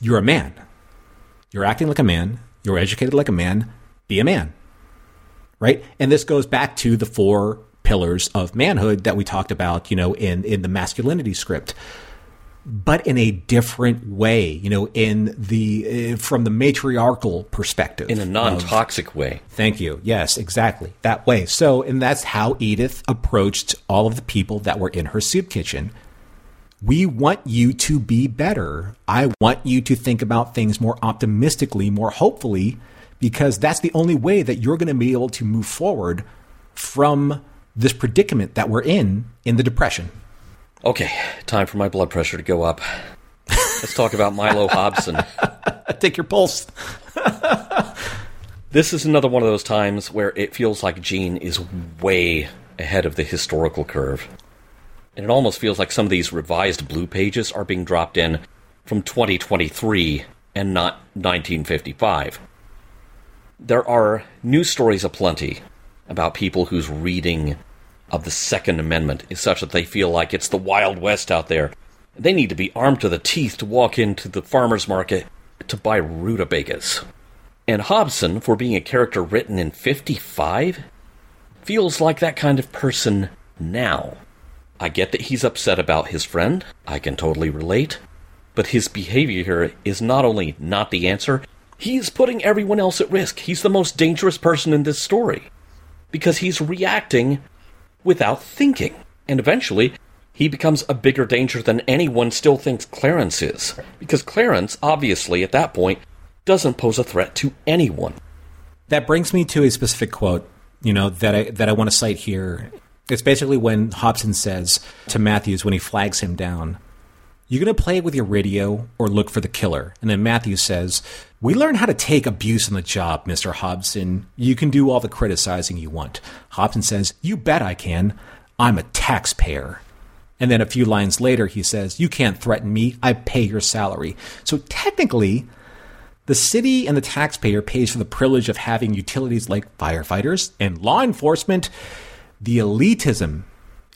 you're a man. You're acting like a man. You're educated like a man. Be a man right? And this goes back to the four pillars of manhood that we talked about, you know, in in the masculinity script. But in a different way, you know, in the uh, from the matriarchal perspective,
in a non-toxic
of,
way.
Thank you. Yes, exactly that way. So, and that's how Edith approached all of the people that were in her soup kitchen. We want you to be better. I want you to think about things more optimistically, more hopefully, because that's the only way that you're going to be able to move forward from this predicament that we're in in the depression.
Okay, time for my blood pressure to go up. Let's talk about Mylo (laughs) Hobson.
Take your pulse. (laughs)
this is another one of those times where it feels like Gene is way ahead of the historical curve. And it almost feels like some of these revised blue pages are being dropped in from 2023 and not 1955. There are news stories aplenty about people whose reading of the Second Amendment is such that they feel like it's the Wild West out there. They need to be armed to the teeth to walk into the farmer's market to buy rutabagas. And Hobson, for being a character written in 55, feels like that kind of person now. I get that he's upset about his friend. I can totally relate. But his behavior here is not only not the answer, he's putting everyone else at risk. He's the most dangerous person in this story. Because he's reacting without thinking. And eventually, he becomes a bigger danger than anyone still thinks Clarence is. Because Clarence, obviously, at that point, doesn't pose a threat to anyone.
That brings me to a specific quote, you know, that I that I want to cite here. It's basically when Hobson says to Mathews when he flags him down, You're going to play with your radio or look for the killer?" And then Mathews says, "We learn how to take abuse on the job, Mr. Hobson. You can do all the criticizing you want." Hobson says, "You bet I can. I'm a taxpayer." And then a few lines later, he says, You can't threaten me. I pay your salary. So technically, the city and the taxpayer pays for the privilege of having utilities like firefighters and law enforcement. The elitism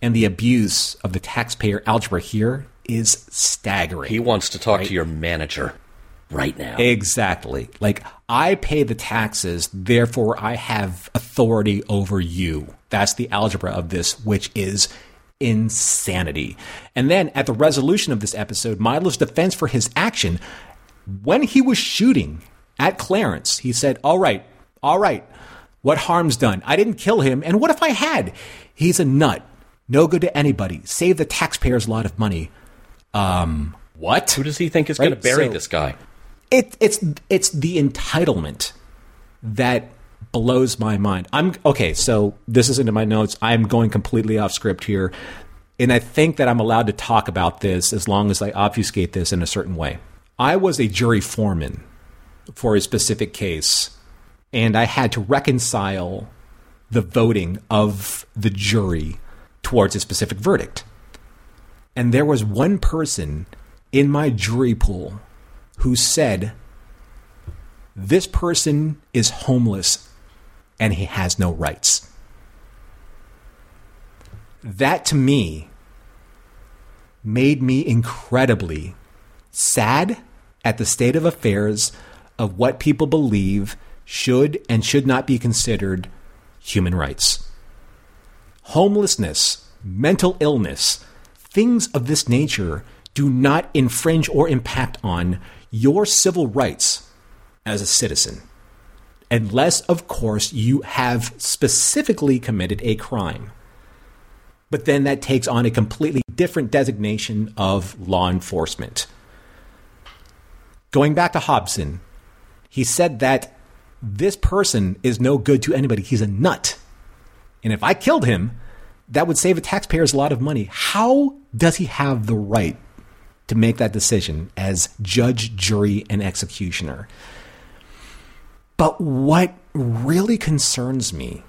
and the abuse of the taxpayer algebra here is staggering.
He wants to talk right? to your manager right now.
Exactly. Like, I pay the taxes, therefore I have authority over you. That's the algebra of this, which is insanity. And then at the resolution of this episode, Mylo's defense for his action, when he was shooting at Clarence, he said, All right, all right, what harm's done? I didn't kill him. And what if I had? He's a nut. No good to anybody. Save the taxpayers a lot of money. Um, what?
Who does he think is right? going to bury so, this guy?
It, it's it's the entitlement that blows my mind. I'm okay. So this is into my notes. I'm going completely off script here, and I think that I'm allowed to talk about this as long as I obfuscate this in a certain way. I was a jury foreman for a specific case, and I had to reconcile the voting of the jury towards a specific verdict. And there was one person in my jury pool who said, This person is homeless and he has no rights. That to me made me incredibly sad at the state of affairs of what people believe should and should not be considered human rights. Homelessness, mental illness, things of this nature do not infringe or impact on your civil rights as a citizen unless, of course, you have specifically committed a crime. But then that takes on a completely different designation of law enforcement. Going back to Hobson, he said that this person is no good to anybody. He's a nut. And if I killed him, that would save the taxpayers a lot of money. How does he have the right to make that decision as judge, jury, and executioner? But what really concerns me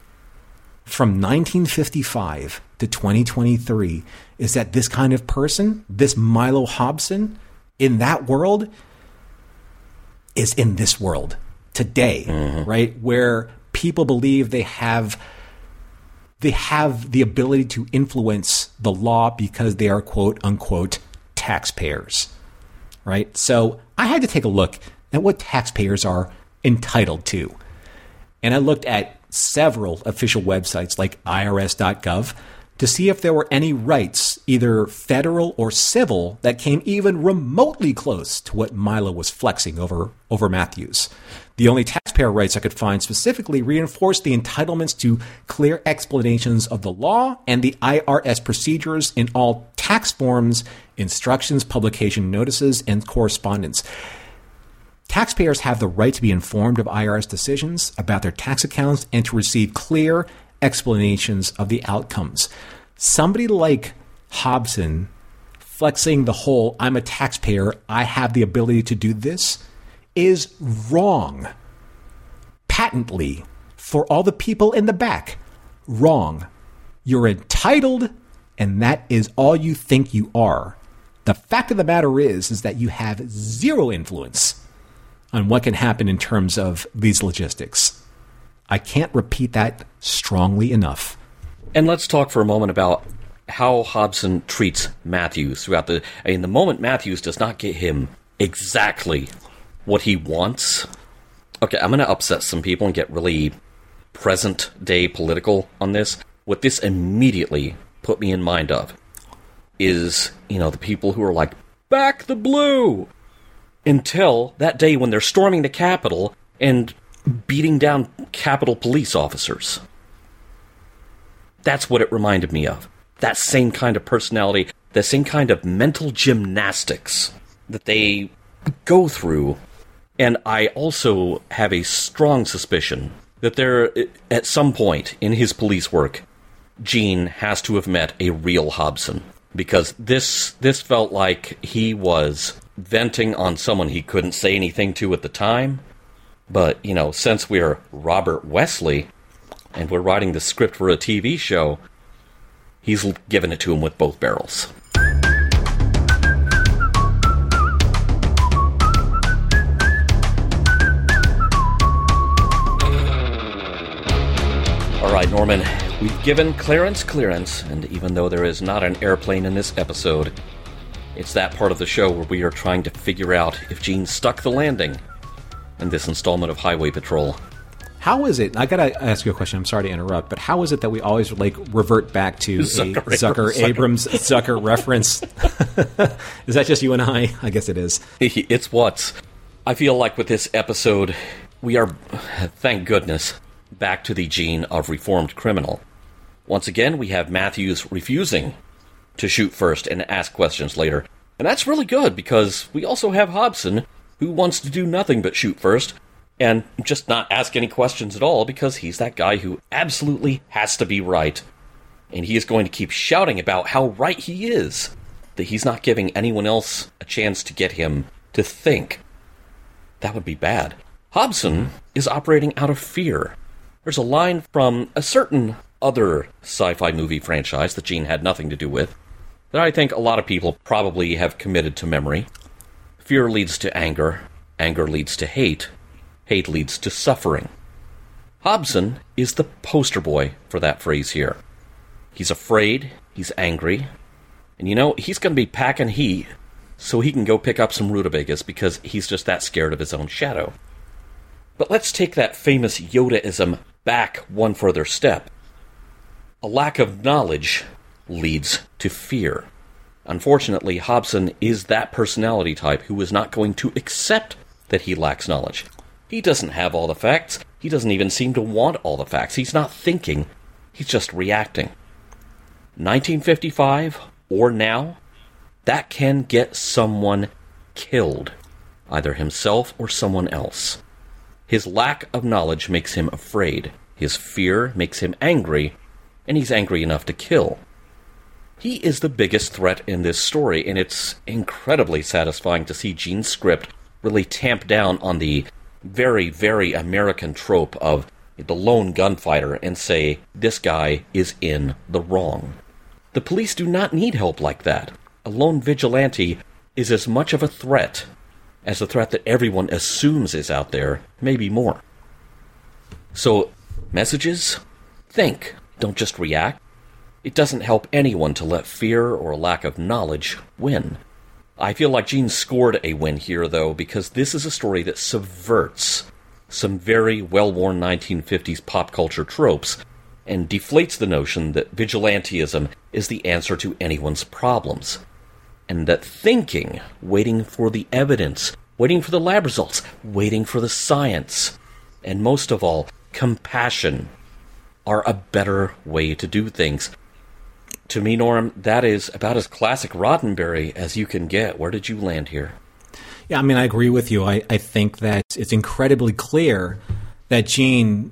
from 1955 to 2023 is that this kind of person, this Mylo Hobson, in that world, is in this world today, mm-hmm. right? Where people believe they have they have the ability to influence the law because they are quote unquote taxpayers. Right? So I had to take a look at what taxpayers are entitled to. And I looked at several official websites like irs.gov to see if there were any rights, either federal or civil, that came even remotely close to what Mylo was flexing over, over Mathews. The only taxpayer rights I could find specifically reinforced the entitlements to clear explanations of the law and the IRS procedures in all tax forms, instructions, publication notices, and correspondence. Taxpayers have the right to be informed of IRS decisions about their tax accounts and to receive clear explanations of the outcomes. Somebody like Hobson flexing the whole I'm a taxpayer, I have the ability to do this is wrong. Patently, for all the people in the back, wrong. You're entitled, and that is all you think you are. The fact of the matter is, is that you have zero influence on what can happen in terms of these logistics. I can't repeat that strongly enough.
And let's talk for a moment about how Hobson treats Mathews throughout the. I mean, the moment Mathews does not get him exactly what he wants. Okay, I'm going to upset some people and get really present day political on this. What this immediately put me in mind of is, you know, the people who are like, back the blue! Until that day when they're storming the Capitol and beating down Capitol police officers. That's what it reminded me of. That same kind of personality, the same kind of mental gymnastics that they go through. And I also have a strong suspicion that there, at some point in his police work, Gene has to have met a real Hobson because this this felt like he was venting on someone he couldn't say anything to at the time. But you know, since we're Robert Wesley and we're writing the script for a TV show, he's given it to him with both barrels. All right, Norman, we've given Clarence clearance, and even though there is not an airplane in this episode, it's that part of the show where we are trying to figure out if Gene stuck the landing in this installment of Highway Patrol.
How is it? I gotta ask you a question. I'm sorry to interrupt, but how is it that we always like revert back to
Zucker
a Zucker Abrahams Zucker (laughs) reference? (laughs) is that just you and I? I guess it is. (laughs)
It's what I feel like with this episode, we are, thank goodness, back to the gene of reformed criminal. Once again, we have Mathews refusing to shoot first and ask questions later. And that's really good because we also have Hobson, who wants to do nothing but shoot first and just not ask any questions at all because he's that guy who absolutely has to be right. And he is going to keep shouting about how right he is, that he's not giving anyone else a chance to get him to think. That would be bad. Hobson is operating out of fear. There's a line from a certain other sci fi movie franchise that Gene had nothing to do with that I think a lot of people probably have committed to memory. Fear leads to anger, anger leads to hate, hate leads to suffering. Hobson is the poster boy for that phrase here. He's afraid, he's angry, and you know, he's going to be packing heat so he can go pick up some rutabagas because he's just that scared of his own shadow. But let's take that famous Yodaism back one further step. A lack of knowledge leads to fear. Unfortunately, Hobson is that personality type who is not going to accept that he lacks knowledge. He doesn't have all the facts. He doesn't even seem to want all the facts. He's not thinking, he's just reacting. 1955 or now, that can get someone killed, either himself or someone else. His lack of knowledge makes him afraid. His fear makes him angry, and he's angry enough to kill. He is the biggest threat in this story, and it's incredibly satisfying to see Gene's script really tamp down on the very, very American trope of the lone gunfighter and say, this guy is in the wrong. The police do not need help like that. A lone vigilante is as much of a threat as the threat that everyone assumes is out there, maybe more. So, messages? Think, don't just react. It doesn't help anyone to let fear or lack of knowledge win. I feel like Gene scored a win here, though, because this is a story that subverts some very well worn 1950s pop culture tropes and deflates the notion that vigilantism is the answer to anyone's problems. And that thinking, waiting for the evidence, waiting for the lab results, waiting for the science, and most of all, compassion are a better way to do things to me, Norm, that is about as classic Roddenberry as you can get. Where did you land here?
Yeah, I mean, I agree with you. I, I think that it's incredibly clear that Gene,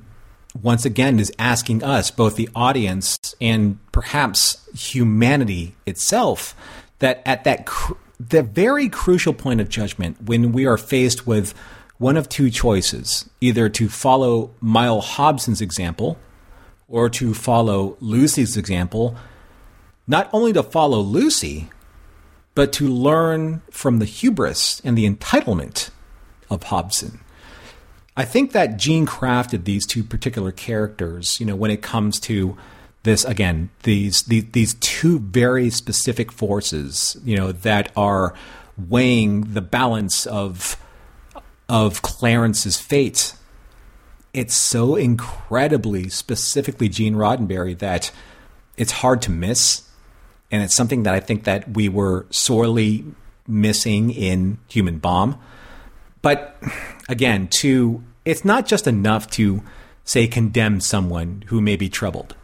once again, is asking us, both the audience and perhaps humanity itself, that at that cr- the very crucial point of judgment, when we are faced with one of two choices, either to follow Mylo Hobson's example or to follow Lucy's example, not only to follow Lucy, but to learn from the hubris and the entitlement of Hobson. I think that Gene crafted these two particular characters, you know, when it comes to this again, these, these these two very specific forces, you know, that are weighing the balance of of Clarence's fate. It's so incredibly specifically Gene Roddenberry that it's hard to miss and it's something that I think that we were sorely missing in Human Bomb. But again, to it's not just enough to say condemn someone who may be troubled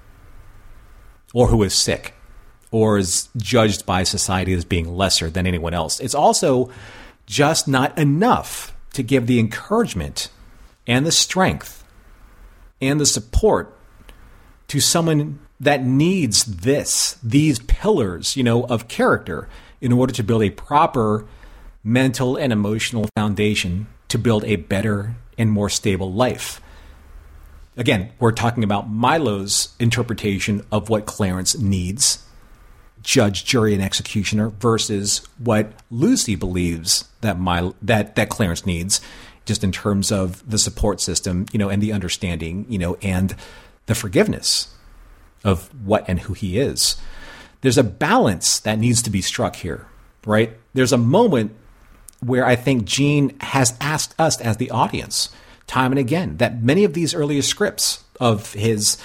or who is sick or is judged by society as being lesser than anyone else. It's also just not enough to give the encouragement and the strength and the support to someone that needs this, these pillars, you know, of character in order to build a proper mental and emotional foundation to build a better and more stable life. Again, we're talking about Mylo's interpretation of what Clarence needs, judge, jury, and executioner, versus what Lucy believes that Mylo, that that Clarence needs, just in terms of the support system, you know, and the understanding, you know, and the forgiveness of what and who he is. There's a balance that needs to be struck here, right? There's a moment where I think Gene has asked us as the audience time and again that many of these earlier scripts of his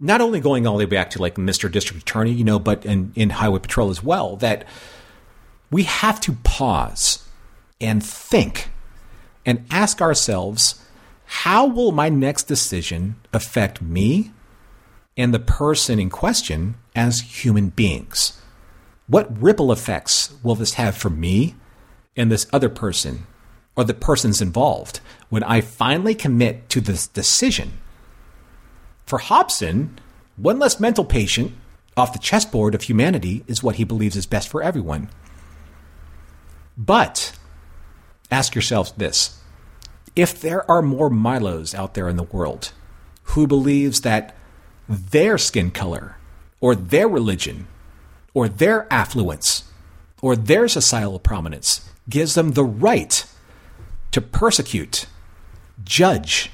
not only going all the way back to like Mr. District Attorney, you know, but in, in Highway Patrol as well, that we have to pause and think and ask ourselves, how will my next decision affect me and the person in question as human beings? What ripple effects will this have for me and this other person or the persons involved when I finally commit to this decision? For Hobson, one less mental patient off the chessboard of humanity is what he believes is best for everyone. But ask yourselves this if there are more Mylos out there in the world who believes that their skin color or their religion or their affluence or their societal prominence gives them the right to persecute, judge,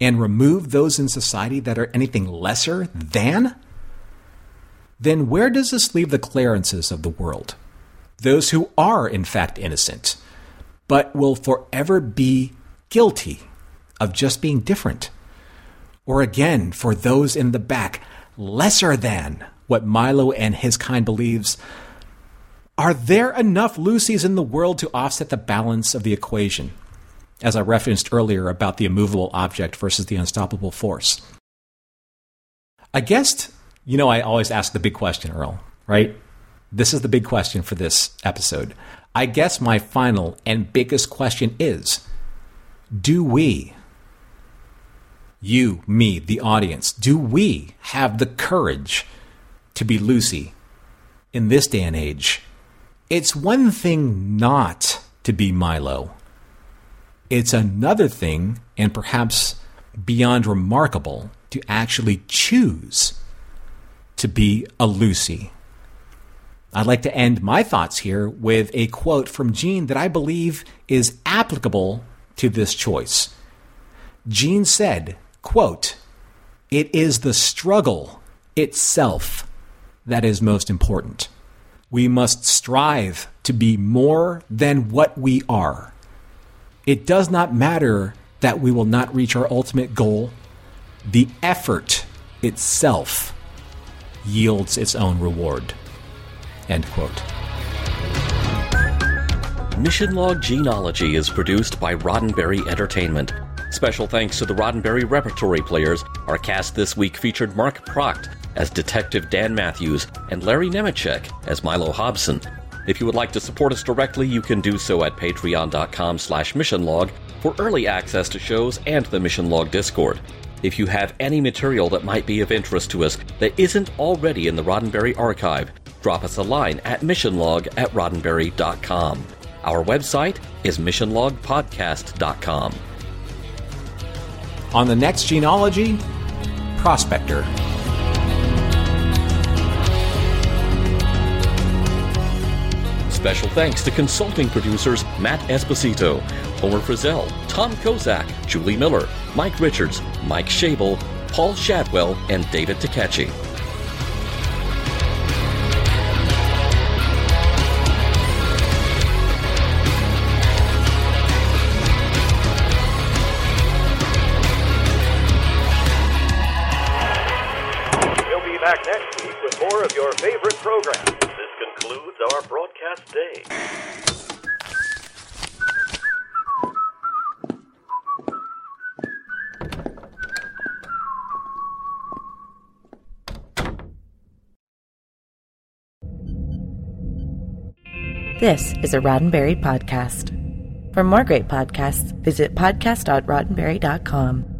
and remove those in society that are anything lesser than, then where does this leave the Clarences of the world? Those who are, in fact, innocent, but will forever be guilty of just being different. Or again, for those in the back, lesser than what Mylo and his kind believes. Are there enough Lucys in the world to offset the balance of the equation? As I referenced earlier about the immovable object versus the unstoppable force. I guess, you know, I always ask the big question, Earl, right? This is the big question for this episode. I guess my final and biggest question is do we, you, me, the audience, do we have the courage to be Lucy in this day and age? It's one thing not to be Mylo. It's another thing, and perhaps beyond remarkable, to actually choose to be a Lucy. I'd like to end my thoughts here with a quote from Gene that I believe is applicable to this choice. Gene said, quote, It is the struggle itself that is most important. We must strive to be more than what we are. It does not matter that we will not reach our ultimate goal. The effort itself yields its own reward. End quote.
Mission Log Gene-ology is produced by Roddenberry Entertainment. Special thanks to the Roddenberry Repertory players. Our cast this week featured Mark Pracht as Detective Dan Mathews and Larry Nemecek as Mylo Hobson. If you would like to support us directly, you can do so at patreon.com slash missionlog for early access to shows and the Mission Log Discord. If you have any material that might be of interest to us that isn't already in the Roddenberry archive, drop us a line at missionlog at roddenberry.com. Our website is missionlogpodcast.com.
On the next Gene-ology, Prospector.
Special thanks to consulting producers Matt Esposito, Homer Frizzell, Tom Kozak, Julie Miller, Mike Richards, Mike Shabel, Paul Shadwell, and David Takechi.
We'll be back next week with more of your favorite programs. Concludes our broadcast day.
This is a Roddenberry podcast. For more great podcasts, visit podcast.roddenberry.com.